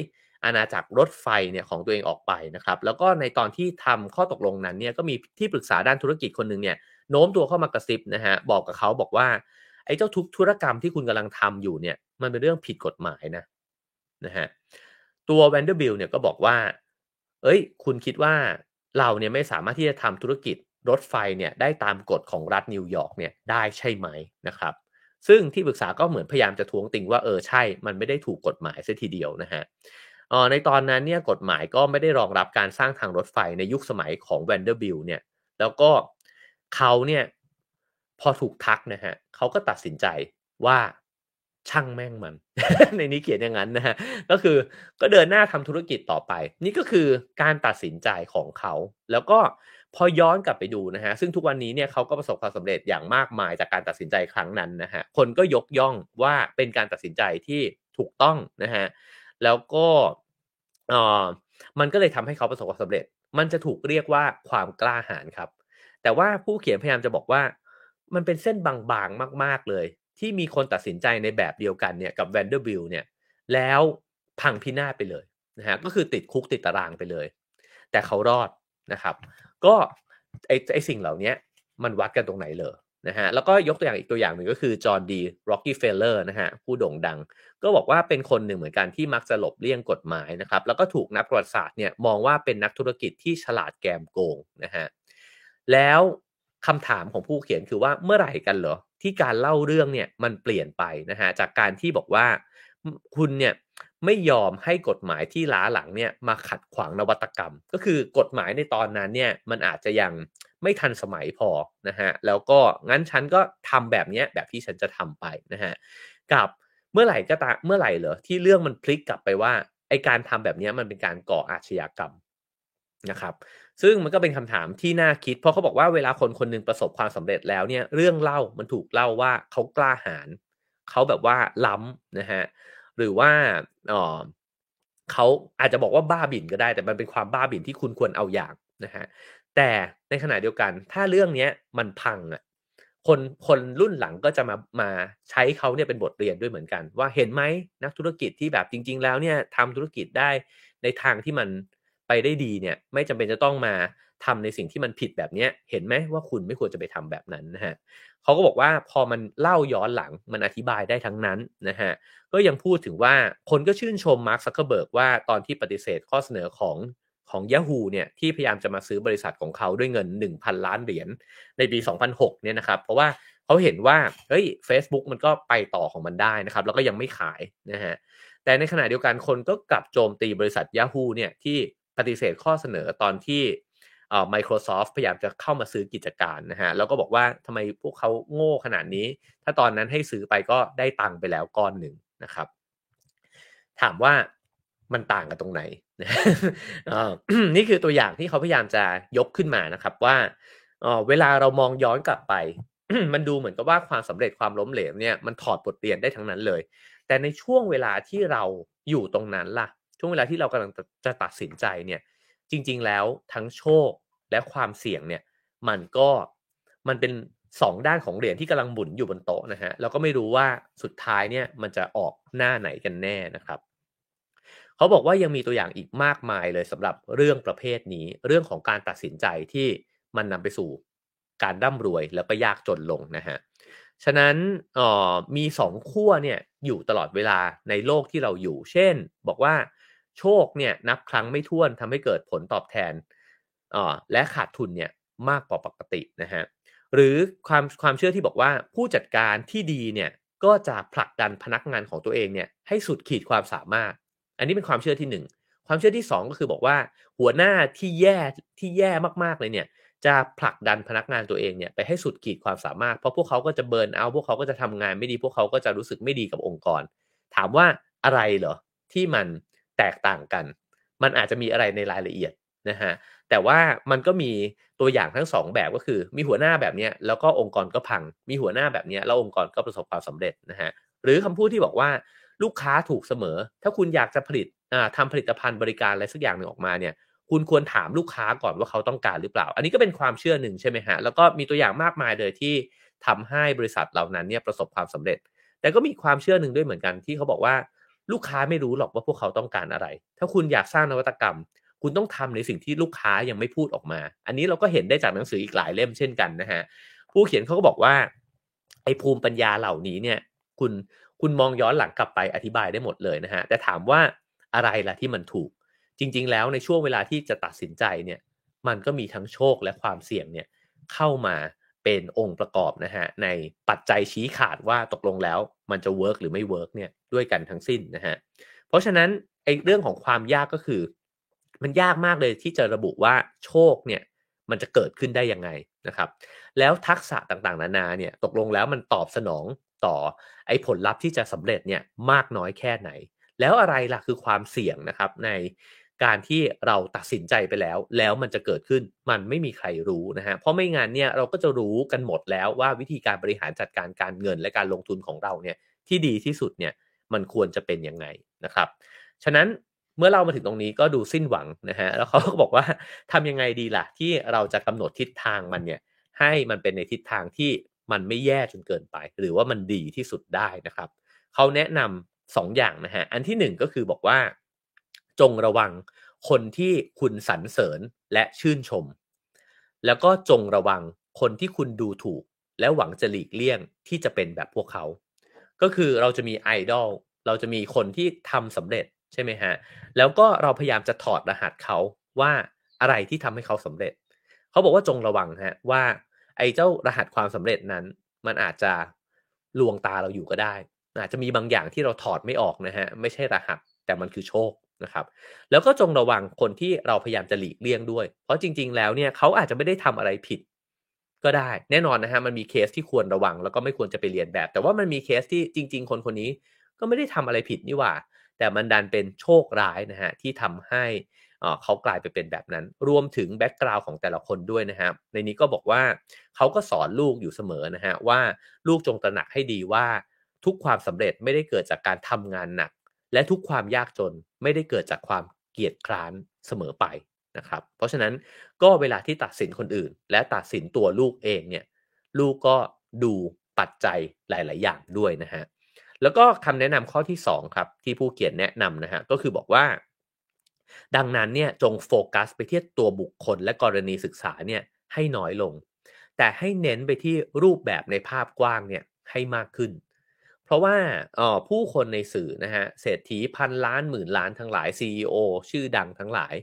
อาณาจักรรถไฟเนี่ยของตัวเองออกไปนะครับ แล้วก็ในตอนที่ทำข้อตกลงนั้นเนี่ยก็มีที่ปรึกษาด้านธุรกิจคนหนึ่งเนี่ยโน้มตัวเข้ามากระซิบนะฮะบอกกับเขาบอกว่าไอ้เจ้าทุกธุรกรรมที่คุณกำลังทำอยู่เนี่ยมันเป็นเรื่องผิดกฎหมายนะนะฮะตัวแวนเดอร์บิลเนี่ยก็บอกว่า เอ้ย คุณคิดว่าเราเนี่ยไม่สามารถที่จะทำธุรกิจรถไฟเนี่ยได้ตามกฎของรัฐนิวยอร์กเนี่ยได้ใช่ไหมนะครับซึ่งที่ปรึกษาก็เหมือนพยายามจะท้วงติงว่าเออใช่ มันไม่ได้ถูกกฎหมายเสียทีเดียวนะฮะ ในตอนนั้นเนี่ยกฎหมายก็ไม่ได้รองรับการสร้างทางรถไฟในยุคสมัยของแวนเดอร์บิลเนี่ยแล้วก็เขาเนี่ยพอถูกทักนะฮะเขาก็ตัดสินใจว่าช่างแม่งมัน ในนี้เขียนอย่างนั้นนะฮะก็คือก็เดินหน้าทำธุรกิจต่อไป นี่ก็คือการตัดสินใจของเขา แล้วก็พอย้อนกลับไปดูนะฮะซึ่งทุกวันนี้เนี่ยเขาก็ประสบความสำเร็จอย่างมากมายจากการตัดสินใจครั้งนั้นนะฮะคนก็ยกย่องว่าเป็นการตัดสินใจที่ถูกต้องนะฮะแล้วก็ เออมันก็เลยทำให้เขาประสบความสำเร็จ มันจะถูกเรียกว่าความกล้าหาญครับ แต่ว่าผู้เขียนพยายามจะบอกว่า มันเป็นเส้นบางๆมาก ๆเลย ที่มีคนตัดสินใจในแบบเดียวกันเนี่ยกับแวนเดอร์บิลเนี่ย แล้วพังพินาศไปเลยนะฮะก็คือติดคุกติดตารางไปเลย แต่เขารอดนะครับ ก็ไอ้ไอ้สิ่งเหล่านี้มันวัดกันตรงไหนเลย นะฮะแล้วก็ยกตัวอย่างอีกตัวอย่างหนึ่งก็คือจอห์นดีร็อกกี้เฟลเลอร์นะฮะผู้โด่งดัง ก็บอกว่าเป็นคนหนึ่งเหมือนกันที่มักจะหลบเลี่ยงกฎหมายนะครับแล้วก็ถูกนักประวัติศาสตร์เนี่ยมองว่าเป็นนักธุรกิจที่ฉลาดแกมโกงนะฮะแล้วคำถามของผู้เขียนคือว่าเมื่อไหร่กันเหรอที่การเล่าเรื่องเนี่ยมันเปลี่ยนไปนะฮะจากการที่บอกว่าคุณเนี่ย ไม่ยอมให้กฎหมายที่ล้าหลังเนี่ยมาขัดขวางนวัตกรรม ก็คือกฎหมายในตอนนั้นเนี่ยมันอาจจะยังไม่ทันสมัยพอนะฮะแล้วก็งั้นฉันก็ทำแบบนี้แบบที่ฉันจะทำไปนะฮะกับเมื่อไหร่ก็ตามเมื่อไหร่เหรอที่เรื่องมันพลิกกลับไปว่าไอการทำแบบนี้มันเป็นการก่ออาชญากรรมนะครับซึ่งมันก็เป็นคำถามที่น่าคิด เพราะเขาบอกว่าเวลาคนคนนึงประสบความสำเร็จแล้วเนี่ยเรื่องเล่ามันถูกเล่าว่าเขากล้าหาญเขาแบบว่าล้ำนะฮะ หรือว่าเออเขาอาจจะบอกว่าบ้าบิ่นก็ได้ แต่มันเป็นความบ้าบิ่นที่คุณควรเอาอย่างนะฮะแต่ในขณะเดียวกัน ถ้าเรื่องนี้มันพังอะคนคนรุ่นหลังก็จะมามาใช้เขาเนี่ยเป็นบทเรียนด้วยเหมือนกัน ว่าเห็นไหมนักธุรกิจที่แบบจริง ๆ แล้วเนี่ยทำธุรกิจได้ในทางที่มันไปได้ดีเนี่ย ไม่จำเป็นจะต้องมา ทำในสิ่งที่มันผิดแบบนี้เห็นไหมว่าคุณไม่ควรจะไปทำแบบนั้นนะฮะเขาก็บอกว่าพอมันเล่าย้อนหลังมันอธิบายได้ทั้งนั้นนะฮะก็ยังพูดถึงว่าคนก็ชื่นชมมาร์คซักเคอร์เบิร์กว่าตอนที่ปฏิเสธข้อเสนอของของ Yahoo เนี่ยที่พยายามจะมาซื้อบริษัทของเขาด้วยเงิน 1,000 ล้านเหรียญในปี 2006 เนี่ยนะครับ เพราะว่าเขาเห็นว่าเฮ้ย Facebook มันก็ไปต่อของมันได้นะครับ แล้วก็ยังไม่ขายนะฮะแต่ในขณะเดียวกันคนก็กลับโจมตีบริษัท Yahoo เนี่ยที่ปฏิเสธข้อเสนอตอนที่ เอ่อ Microsoft พยายามจะเข้ามาซื้อกิจการนะฮะแล้วก็บอกว่าทำไมพวกเขาโง่ขนาดนี้ ถ้าตอนนั้นให้ซื้อไปก็ได้ตังค์ไปแล้วก้อนหนึ่งนะครับ ถามว่ามันต่างกันตรงไหนนี่คือตัวอย่างที่เขาพยายามจะยกขึ้นมานะครับว่าเวลาเรามองย้อนกลับไป มันดูเหมือนกับว่าความสำเร็จความล้มเหลวเนี่ยมันถอดบทเรียนได้ทั้งนั้นเลย แต่ในช่วงเวลาที่เราอยู่ตรงนั้นล่ะ ช่วงเวลาที่เรากำลังจะตัดสินใจเนี่ย จริง ๆ แล้วทั้งโชค และความเสี่ยงเนี่ยมันก็มันเป็นสองด้านของเหรียญที่กำลังหมุนอยู่บนโต๊ะนะฮะแล้วก็ไม่รู้ว่าสุดท้ายเนี่ยมันจะออกหน้าไหนกันแน่นะครับเขาบอกว่ายังมีตัวอย่างอีกมากมายเลยสำหรับเรื่องประเภทนี้ เรื่องของการตัดสินใจที่มันนำไปสู่การร่ำรวยแล้วก็ยากจนลงนะฮะ ฉะนั้นออมีสองขั้วเนี่ยอยู่ตลอดเวลาในโลกที่เราอยู่ เช่น บอกว่าโชคเนี่ยนับครั้งไม่ถ้วนทำให้เกิดผลตอบแทน และขาดทุนเนี่ยมากกว่าปกตินะฮะหรือความความเชื่อที่บอกว่าผู้จัดการที่ดีเนี่ยก็จะผลักดันพนักงานของตัวเองเนี่ยให้สุดขีดความสามารถ อันนี้เป็นความเชื่อที่ 1 ความเชื่อที่ 2 ก็คือบอกว่าหัวหน้าที่แย่ที่แย่มากๆเลยเนี่ยจะผลักดันพนักงานตัวเองเนี่ยไปให้สุดขีดความสามารถ เพราะพวกเขาก็จะเบิร์นเอาพวกเขาก็จะทำงานไม่ดี พวกเขาก็จะรู้สึกไม่ดีกับองค์กร ถามว่าอะไรเหรอที่มันแตกต่างกัน มันอาจจะมีอะไรในรายละเอียดนะฮะ แต่ว่ามันก็มีตัวอย่างทั้งสองแบบก็คือ มีหัวหน้าแบบนี้แล้วก็องค์กรก็พัง มีหัวหน้าแบบนี้แล้วองค์กรก็ประสบความสำเร็จนะฮะหรือคำพูดที่บอกว่าลูกค้าถูกเสมอ ถ้าคุณอยากจะผลิตทำผลิตภัณฑ์บริการอะไรสักอย่างหนึ่งออกมาเนี่ยคุณควรถามลูกค้าก่อนว่าเขาต้องการหรือเปล่า อันนี้ก็เป็นความเชื่อหนึ่งใช่ไหมฮะ แล้วก็มีตัวอย่างมากมายเลยที่ทำให้บริษัทเหล่านั้นเนี่ยประสบความสำเร็จ แต่ก็มีความเชื่อหนึ่งด้วยเหมือนกันที่เขาบอกว่า ลูกค้าไม่รู้หรอกว่าพวกเขาต้องการอะไร ถ้าคุณอยากสร้างนวัตกรรม คุณต้องทำในสิ่งที่ลูกค้ายังไม่พูดออกมา อันนี้เราก็เห็นได้จากหนังสืออีกหลายเล่มเช่นกันนะฮะผู้เขียนเขาก็บอกว่าไอ้ภูมิปัญญาเหล่านี้เนี่ย คุณคุณมองย้อนหลังกลับไปอธิบายได้หมดเลยนะฮะแต่ถามว่าอะไรล่ะที่มันถูก จริง ๆ แล้วในช่วงเวลาที่จะตัดสินใจเนี่ย มันก็มีทั้งโชคและความเสี่ยงเนี่ยเข้ามาเป็นองค์ประกอบนะฮะในปัจจัยชี้ขาดว่าตกลงแล้วมันจะ work หรือไม่ work เนี่ยด้วยกันทั้งสิ้นนะฮะเพราะฉะนั้นไอ้เรื่องของความยากก็คือ มันยากมากเลยที่จะระบุว่าโชคเนี่ยมันจะเกิดขึ้นได้ยังไงนะครับ แล้วทักษะต่างๆ นานาเนี่ยตกลงแล้วมันตอบสนองต่อไอ้ผลลัพธ์ที่จะสำเร็จเนี่ยมากน้อยแค่ไหน แล้วอะไรล่ะคือความเสี่ยงนะครับในการที่เราตัดสินใจไปแล้ว แล้วมันจะเกิดขึ้นมันไม่มีใครรู้นะฮะเพราะไม่งั้นเนี่ยเราก็จะรู้กันหมดแล้วว่าวิธีการบริหารจัดการการเงินและการลงทุนของเราเนี่ยที่ดีที่สุดเนี่ยมันควรจะเป็นยังไงนะครับ ฉะนั้น เมื่อเรามาถึงตรงนี้ก็ดูสิ้นหวังนะฮะแล้วเขาก็บอกว่าทำยังไงดีล่ะ ที่เราจะกำหนดทิศทางมันเนี่ยให้มันเป็นในทิศทางที่มันไม่แย่จนเกินไป หรือว่ามันดีที่สุดได้นะครับเขาแนะนำสองอย่างนะฮะอันที่หนึ่งก็คือบอกว่า จงระวังคนที่คุณสรรเสริญและชื่นชม แล้วก็จงระวังคนที่คุณดูถูก แล้วหวังจะหลีกเลี่ยงที่จะเป็นแบบพวกเขา ก็คือเราจะมีไอดอลเราจะมีคนที่ทำสำเร็จ ใช่ไหมฮะ แล้วก็เราพยายามจะถอดรหัสเขาว่าอะไรที่ทำให้เขาสำเร็จ เขาบอกว่าจงระวังฮะว่าไอ้เจ้ารหัสความสำเร็จนั้น มันอาจจะลวงตาเราอยู่ก็ได้ อาจจะมีบางอย่างที่เราถอดไม่ออกนะฮะไม่ใช่รหัสแต่มันคือโชคนะครับ แล้วก็จงระวังคนที่เราพยายามจะหลีกเลี่ยงด้วย เพราะจริง ๆ แล้วเนี่ยเขาอาจจะไม่ได้ทำอะไรผิดก็ได้แน่นอนนะฮะมันมีเคสที่ควรระวังแล้วก็ไม่ควรจะไปเลียนแบบ แต่ว่ามันมีเคสที่จริง ๆ คนคนนี้ก็ไม่ได้ทำอะไรผิดนี่หว่า แต่มันดันเป็นโชคร้ายนะฮะที่ทำให้เขากลายไปเป็นแบบนั้น รวมถึง background ของแต่ละคนด้วยนะครับในนี้ก็บอกว่าเขาก็สอนลูกอยู่เสมอนะฮะว่าลูกจงตระหนักให้ดีว่าทุกความสำเร็จไม่ได้เกิดจากการทำงานหนัก และทุกความยากจนไม่ได้เกิดจากความเกียจคร้านเสมอไปนะครับ เพราะฉะนั้นก็เวลาที่ตัดสินคนอื่น และตัดสินตัวลูกเองเนี่ยลูกก็ดูปัจจัยหลาย ๆ อย่างด้วยนะฮะ แล้วก็คำแนะนำข้อที่ 2 ครับ ที่ผู้เขียนแนะนำนะฮะก็คือบอกว่า ดังนั้นเนี่ยจงโฟกัสไปที่ตัวบุคคลและกรณีศึกษาเนี่ยให้น้อยลง แต่ให้เน้นไปที่รูปแบบในภาพกว้างเนี่ยให้มากขึ้น เพราะว่าผู้คนในสื่อนะฮะเศรษฐีพันล้านหมื่นล้านทั้งหลาย CEO ชื่อดังทั้งหลาย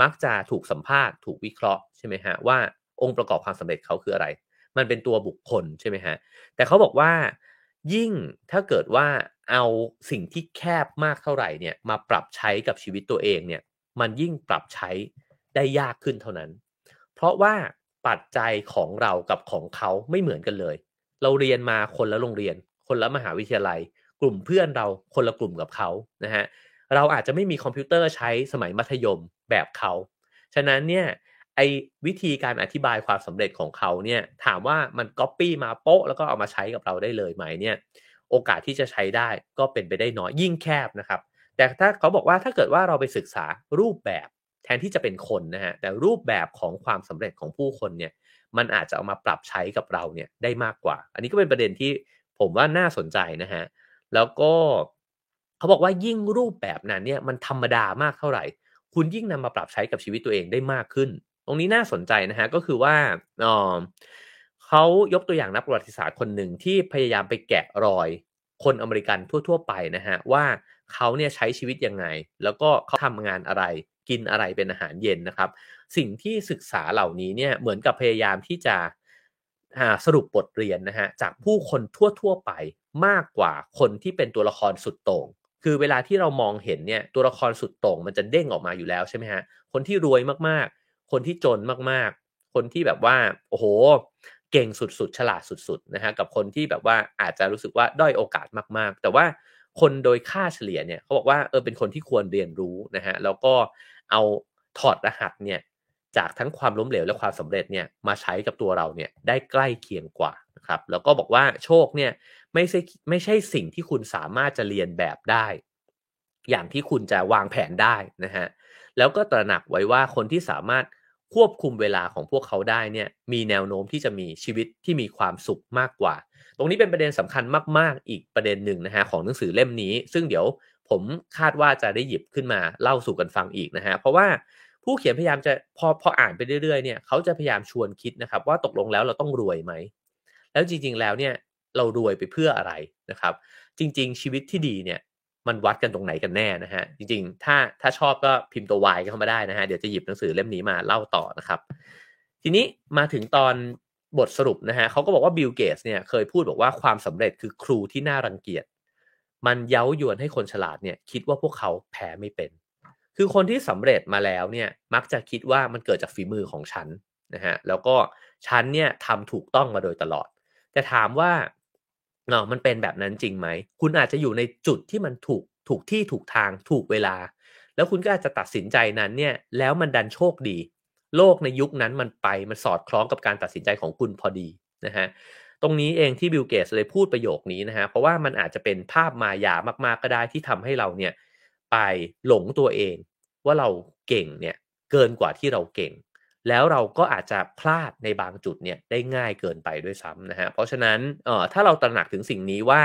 มักจะถูกสัมภาษณ์ถูกวิเคราะห์ใช่ไหมฮะว่าองค์ประกอบความสำเร็จเขาคืออะไร มันเป็นตัวบุคคลใช่ไหมฮะแต่เขาบอกว่า ยิ่งถ้าเกิดว่าเอาสิ่งที่แคบมากเท่าไหร่เนี่ยมาปรับใช้กับชีวิตตัวเองเนี่ยมันยิ่งปรับใช้ได้ยากขึ้นเท่านั้น เพราะว่าปัจจัยของเรากับของเขาไม่เหมือนกันเลย เราเรียนมาคนละโรงเรียน คนละมหาวิทยาลัย กลุ่มเพื่อนเราคนละกลุ่มกับเขานะฮะเราอาจจะไม่มีคอมพิวเตอร์ใช้สมัยมัธยมแบบเขา ฉะนั้นเนี่ย ไอ้วิธีการอธิบายความสำเร็จของเขาเนี่ยถามว่ามันก๊อปปี้มาโป๊ะแล้วก็เอามาใช้กับเราได้เลยไหมเนี่ยโอกาสที่จะใช้ได้ก็เป็นไปได้น้อยยิ่งแคบนะครับ แต่ถ้าเขาบอกว่าถ้าเกิดว่าเราไปศึกษารูปแบบแทนที่จะเป็นคนนะฮะแต่รูปแบบของความสำเร็จของผู้คนเนี่ยมันอาจจะเอามาปรับใช้กับเราเนี่ยได้มากกว่า อันนี้ก็เป็นประเด็นที่ผมว่าน่าสนใจนะฮะแล้วก็เขาบอกว่ายิ่งรูปแบบนั้นเนี่ยมันธรรมดามากเท่าไหร่ คุณยิ่งนำมาปรับใช้กับชีวิตตัวเองได้มากขึ้น ตรงนี้น่าสนใจนะฮะก็คือว่าเขายกตัวอย่างนักประวัติศาสตร์คนหนึ่งที่พยายามไปแกะรอยคนอเมริกันทั่วๆไปนะฮะว่าเขาเนี่ยใช้ชีวิตยังไง แล้วก็เขาทำงานอะไรกินอะไรเป็นอาหารเย็นนะครับ สิ่งที่ศึกษาเหล่านี้เนี่ยเหมือนกับพยายามที่จะสรุปบทเรียนนะฮะจากผู้คนทั่วๆไปมากกว่าคนที่เป็นตัวละครสุดโต่งคือเวลาที่เรามองเห็นเนี่ยตัวละครสุดโต่งมันจะเด้งออกมาอยู่แล้วใช่ไหมฮะคนที่รวยมากๆ คนที่จนมากๆ คนที่แบบว่าโอ้โห เก่งสุดๆ ฉลาดสุดๆนะฮะกับคนที่แบบว่าอาจจะรู้สึกว่าด้อยโอกาสมากๆ แต่ว่าคนโดยค่าเฉลี่ยเนี่ยเขาบอกว่าเออเป็นคนที่ควรเรียนรู้นะฮะแล้วก็เอาถอดรหัสเนี่ยจากทั้งความล้มเหลวและความสำเร็จเนี่ยมาใช้กับตัวเราเนี่ยได้ใกล้เคียงกว่านะครับแล้วก็บอกว่าโชคเนี่ยไม่ใช่ไม่ใช่สิ่งที่คุณสามารถจะเรียนแบบได้ อย่างที่คุณจะวางแผนได้นะฮะแล้วก็ตระหนักไว้ว่าคนที่สามารถ ควบคุมเวลาของพวกเขาได้เนี่ยมีแนวโน้มที่จะมีชีวิตที่มีความสุขมากกว่า ตรงนี้เป็นประเด็นสำคัญมาก ๆ อีกประเด็นหนึ่งนะฮะของหนังสือเล่มนี้ ซึ่งเดี๋ยวผมคาดว่าจะได้หยิบขึ้นมาเล่าสู่กันฟังอีกนะฮะเพราะว่าผู้เขียนพยายามจะพอพออ่านไปเรื่อยๆเนี่ยเขาจะพยายามชวนคิดนะครับว่าตกลงแล้วเราต้องรวยไหมแล้วจริงๆแล้วเนี่ยเรารวยไปเพื่ออะไรนะครับ จริง ๆ ชีวิตที่ดีเนี่ย มันวัดกันตรงไหนกันแน่นะฮะ จริงๆ ถ้าถ้าชอบก็พิมพ์ตัว Y เข้ามาได้นะฮะ เดี๋ยวจะหยิบหนังสือเล่มนี้มาเล่าต่อนะครับ ทีนี้มาถึงตอนบทสรุปนะฮะเขาก็บอกว่าบิลเกตส์เนี่ยเคยพูดบอกว่าความสำเร็จคือครูที่น่ารังเกียจ มันเย้ายวนให้คนฉลาดเนี่ยคิดว่าพวกเขาแพ้ไม่เป็น คือคนที่สำเร็จมาแล้วเนี่ยมักจะคิดว่ามันเกิดจากฝีมือของฉันนะฮะแล้วก็ฉันเนี่ยทำถูกต้องมาโดยตลอด แต่ถามว่า เนาะมันเป็นแบบนั้นจริงไหม คุณอาจจะอยู่ในจุดที่มันถูกถูกที่ถูกทางถูกเวลา แล้วคุณก็อาจจะตัดสินใจนั้นเนี่ยแล้วมันดันโชคดี โลกในยุคนั้นมันไปมันสอดคล้องกับการตัดสินใจของคุณพอดีนะฮะตรงนี้เองที่บิลเกตเลยพูดประโยคนี้นะฮะเพราะว่ามันอาจจะเป็นภาพมายามากๆก็ได้ที่ทำให้เราเนี่ยไปหลงตัวเองว่าเราเก่งเนี่ยเกินกว่าที่เราเก่ง แล้วเราก็อาจจะพลาดในบางจุดเนี่ยได้ง่ายเกินไปด้วยซ้ำนะฮะเพราะฉะนั้นเอ่อถ้าเราตระหนักถึงสิ่งนี้ว่า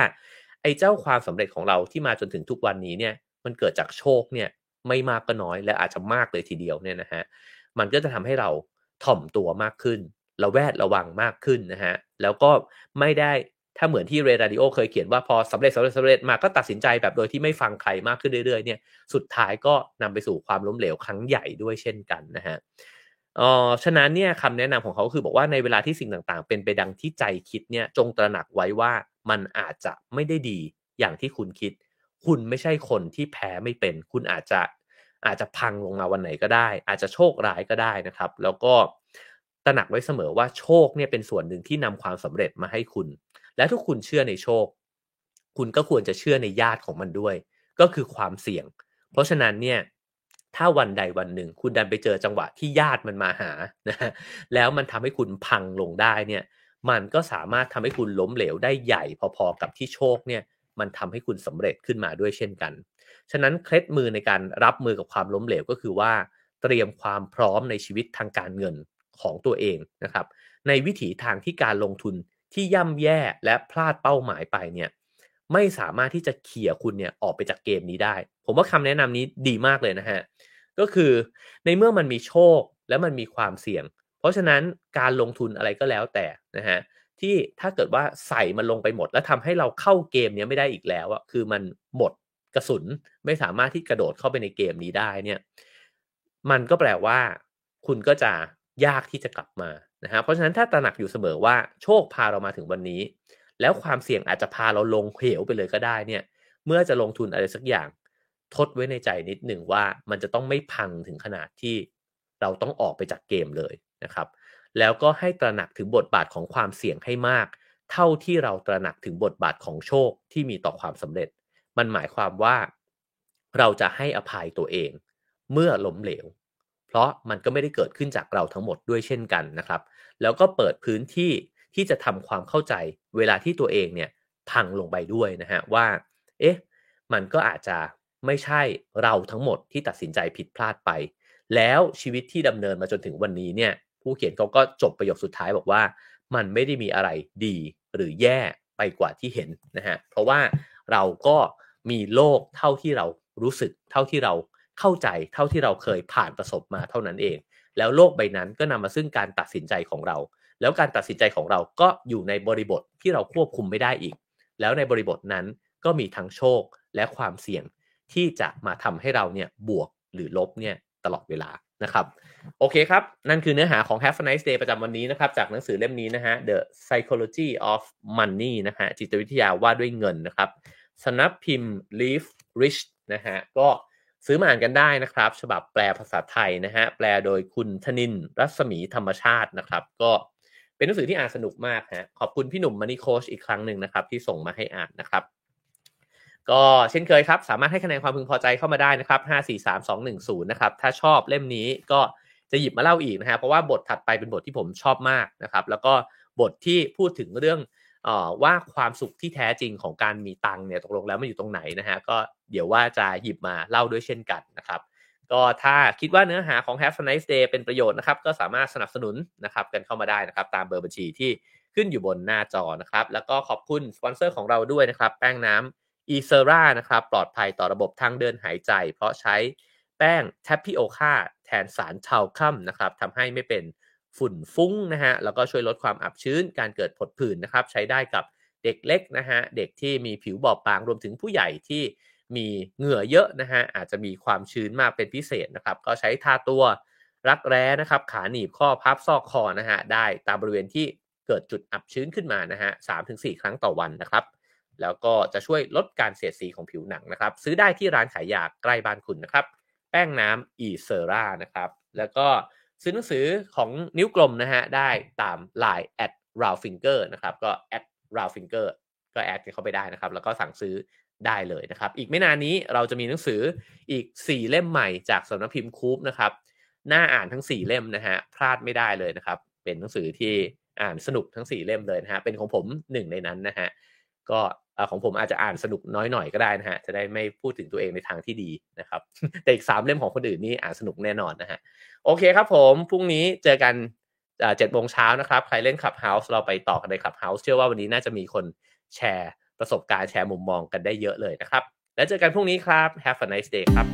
ไอ้เจ้าความสำเร็จของเราที่มาจนถึงทุกวันนี้เนี่ยมันเกิดจากโชคเนี่ยไม่มากก็น้อยและอาจจะมากเลยทีเดียวเนี่ยนะฮะมันก็จะทำให้เราถ่อมตัวมากขึ้นระแวดระวังมากขึ้นนะฮะแล้วก็ไม่ได้ถ้าเหมือนที่เรดาริโอเคยเขียนว่าพอสำเร็จสำเร็จสำเร็จมาก็ตัดสินใจแบบโดยที่ไม่ฟังใครมากขึ้นเรื่อยๆเนี่ยสุดท้ายก็นำไปสู่ความล้มเหลวครั้งใหญ่ด้วยเช่นกันนะฮะ เออฉะนั้นเนี่ยคำแนะนำของเขาคือบอกว่าในเวลาที่สิ่งต่างๆ เป็นไปดังที่ใจคิดเนี่ยจงตระหนักไว้ว่ามันอาจจะไม่ได้ดีอย่างที่คุณคิด คุณไม่ใช่คนที่แพ้ไม่เป็น คุณอาจจะอาจจะพังลงมาวันไหนก็ได้ อาจจะโชคร้ายก็ได้นะครับ แล้วก็ตระหนักไว้เสมอว่าโชคเนี่ยเป็นส่วนหนึ่งที่นำความสำเร็จมาให้คุณ และถ้าคุณเชื่อในโชค คุณก็ควรจะเชื่อในญาติของมันด้วย ก็คือความเสี่ยง เพราะฉะนั้นเนี่ย ถ้าวันใดวันหนึ่ง คุณดันไปเจอจังหวะที่ญาติมันมาหานะฮะแล้วมันทำให้คุณพังลงได้เนี่ย มันก็สามารถทำให้คุณล้มเหลวได้ใหญ่พอๆกับที่โชคเนี่ยมันทำให้คุณสำเร็จขึ้นมาด้วยเช่นกัน ฉะนั้นเคล็ดมือในการรับมือกับความล้มเหลวก็คือว่า เตรียมความพร้อมในชีวิตทางการเงินของตัวเองนะครับ ในวิถีทางที่การลงทุนที่ย่ำแย่และพลาดเป้าหมายไปเนี่ย ไม่สามารถที่จะเขี่ยคุณเนี่ยออกไปจากเกมนี้ได้ ผมว่าคำแนะนำนี้ดีมากเลยนะฮะ ก็คือในเมื่อมันมีโชคและมันมีความเสี่ยง เพราะฉะนั้นการลงทุนอะไรก็แล้วแต่นะฮะที่ถ้าเกิดว่าใส่มันลงไปหมด แล้วทำให้เราเข้าเกมนี้ไม่ได้อีกแล้วอะคือมันหมดกระสุนไม่สามารถที่กระโดดเข้าไปในเกมนี้ได้เนี่ยมันก็แปลว่า คุณก็จะยากที่จะกลับมานะฮะเพราะฉะนั้นถ้าตระหนักอยู่เสมอว่าโชคพาเรามาถึงวันนี้ แล้วความเสี่ยงอาจจะพาเราลงเหวไปเลยก็ได้เนี่ย เมื่อจะลงทุนอะไรสักอย่าง ทดไว้ในใจนิดหนึ่งว่ามันจะต้องไม่พังถึงขนาดที่เราต้องออกไปจากเกมเลยนะครับ แล้วก็ให้ตระหนักถึงบทบาทของความเสี่ยงให้มาก เท่าที่เราตระหนักถึงบทบาทของโชคที่มีต่อความสำเร็จ มันหมายความว่า เราจะให้อภัยตัวเอง เมื่อล้มเหลว เพราะมันก็ไม่ได้เกิดขึ้นจากเราทั้งหมดด้วยเช่นกันนะครับ แล้วก็เปิดพื้นที่ ที่จะทำความเข้าใจเวลาที่ตัวเองเนี่ยพังลงไปด้วยนะฮะว่า เอ๊ะ มันก็อาจจะไม่ใช่เราทั้งหมดที่ตัดสินใจผิดพลาดไป แล้วชีวิตที่ดำเนินมาจนถึงวันนี้เนี่ย ผู้เขียนเขาก็จบประโยคสุดท้ายบอกว่า มันไม่ได้มีอะไรดีหรือแย่ไปกว่าที่เห็นนะฮะ เพราะว่าเราก็มีโลกเท่าที่เรารู้สึก เท่าที่เราเข้าใจ เท่าที่เราเคยผ่านประสบมาเท่านั้นเอง แล้วโลกใบนั้นก็นำมาซึ่งการตัดสินใจของเรา แล้วการตัดสินใจของเราก็อยู่ในบริบทที่เราควบคุมไม่ได้อีก แล้วในบริบทนั้นก็มีทั้งโชคและความเสี่ยงที่จะมาทำให้เราเนี่ยบวกหรือลบเนี่ยตลอดเวลานะครับโอเคครับ นั่นคือเนื้อหาของ Have a nice day ประจำวันนี้นะครับ จากหนังสือเล่มนี้นะฮะ The Psychology of Money นะฮะจิตวิทยาว่าด้วยเงินนะครับสนับพิมพ์ Live Rich นะฮะก็ซื้อมาอ่านกันได้นะครับ ฉบับแปลภาษาไทยนะฮะ แปลโดยคุณธนินรัศมีธรรมชาตินะครับ ก็ เป็นหนังสือที่อ่านสนุกมากฮะขอบคุณพี่หนุ่มมานิโคชอีกครั้งหนึ่งนะครับ ที่ส่งมาให้อ่านนะครับ ก็เช่นเคยครับ สามารถให้คะแนนความพึงพอใจเข้ามาได้นะครับ5 4 3 2 1 0นะครับถ้าชอบเล่มนี้ก็จะหยิบมาเล่าอีกนะฮะเพราะว่าบทถัดไปเป็นบทที่ผมชอบมากนะครับ แล้วก็บทที่พูดถึงเรื่องออว่าความสุขที่แท้จริงของการมีตังเนี่ยตกลงแล้วมันอยู่ตรงไหนนะฮะก็เดี๋ยวว่าจะหยิบมาเล่าด้วยเช่นกันนะครับ ก็ถ้าคิดว่าเนื้อหาของ Have a nice day เป็นประโยชน์นะครับ ก็สามารถสนับสนุนนะครับกันเข้ามาได้นะครับ ตามเบอร์บัญชีที่ขึ้นอยู่บนหน้าจอนะครับ แล้วก็ขอบคุณสปอนเซอร์ของเราด้วยนะครับ แป้งน้ำ e s e r a นะครับ ปลอดภัยต่อระบบทางเดินหายใจ เพราะใช้แป้ง t a p i o c a แทนสารเทาค่ำนะครับทำให้ไม่เป็นฝุ่นฟุ้งนะฮะ แล้วก็ช่วยลดความอับชื้น การเกิดผดผื่นนะครับ ใช้ได้กับเด็กเล็กนะฮะ เด็กที่มีผิวบอบบาง รวมถึงผู้ใหญ่ที่ มีเหงื่อเยอะนะฮะอาจจะมีความชื้นมากเป็นพิเศษนะครับ ก็ใช้ทาตัวรักแร้นะครับขาหนีบข้อพับซอกคอนะฮะได้ตามบริเวณที่เกิดจุดอับชื้นขึ้นมานะฮะสามถึงสี่ครั้งต่อวันนะครับ แล้วก็จะช่วยลดการเสียดสีของผิวหนังนะครับ ซื้อได้ที่ร้านขายยาใกล้บ้านคุณนะครับ แป้งน้ำอีเซรานะครับ แล้วก็ซื้อหนังสือของนิ้วกลมนะฮะได้ตาม Line at r o u finger นะครับก็ at r o u finger ก็แอดเข้าไปได้นะครับ แล้วก็สั่งซื้อ ได้เลยนะครับ อีกไม่นานนี้เราจะมีหนังสืออีก 4 เล่มใหม่จากสำนักพิมพ์คูปนะครับน่าอ่านทั้ง 4 เล่มนะฮะพลาดไม่ได้เลยนะครับ เป็นหนังสือที่อ่านสนุกทั้ง 4 เล่มเลยนะฮะเป็นของผมหนึ่งในนั้นนะฮะก็ของผมอาจจะอ่านสนุกน้อยหน่อยก็ได้นะฮะจะได้ไม่พูดถึงตัวเองในทางที่ดีนะครับ แต่อีก 3 เล่มของคนอื่นนี่อ่านสนุกแน่นอนนะฮะโอเคครับผมพรุ่งนี้เจอกันเจ็ดโมงเช้านะครับ ใครเล่นขับเฮาส์เราไปต่อกันในขับเฮาส์เชื่อว่าวันนี้น่าจะมีคนแชร์ ประสบการณ์แชร์มุมมองกันได้เยอะเลยนะครับ แล้วเจอกันพรุ่งนี้ครับ Have a nice day ครับ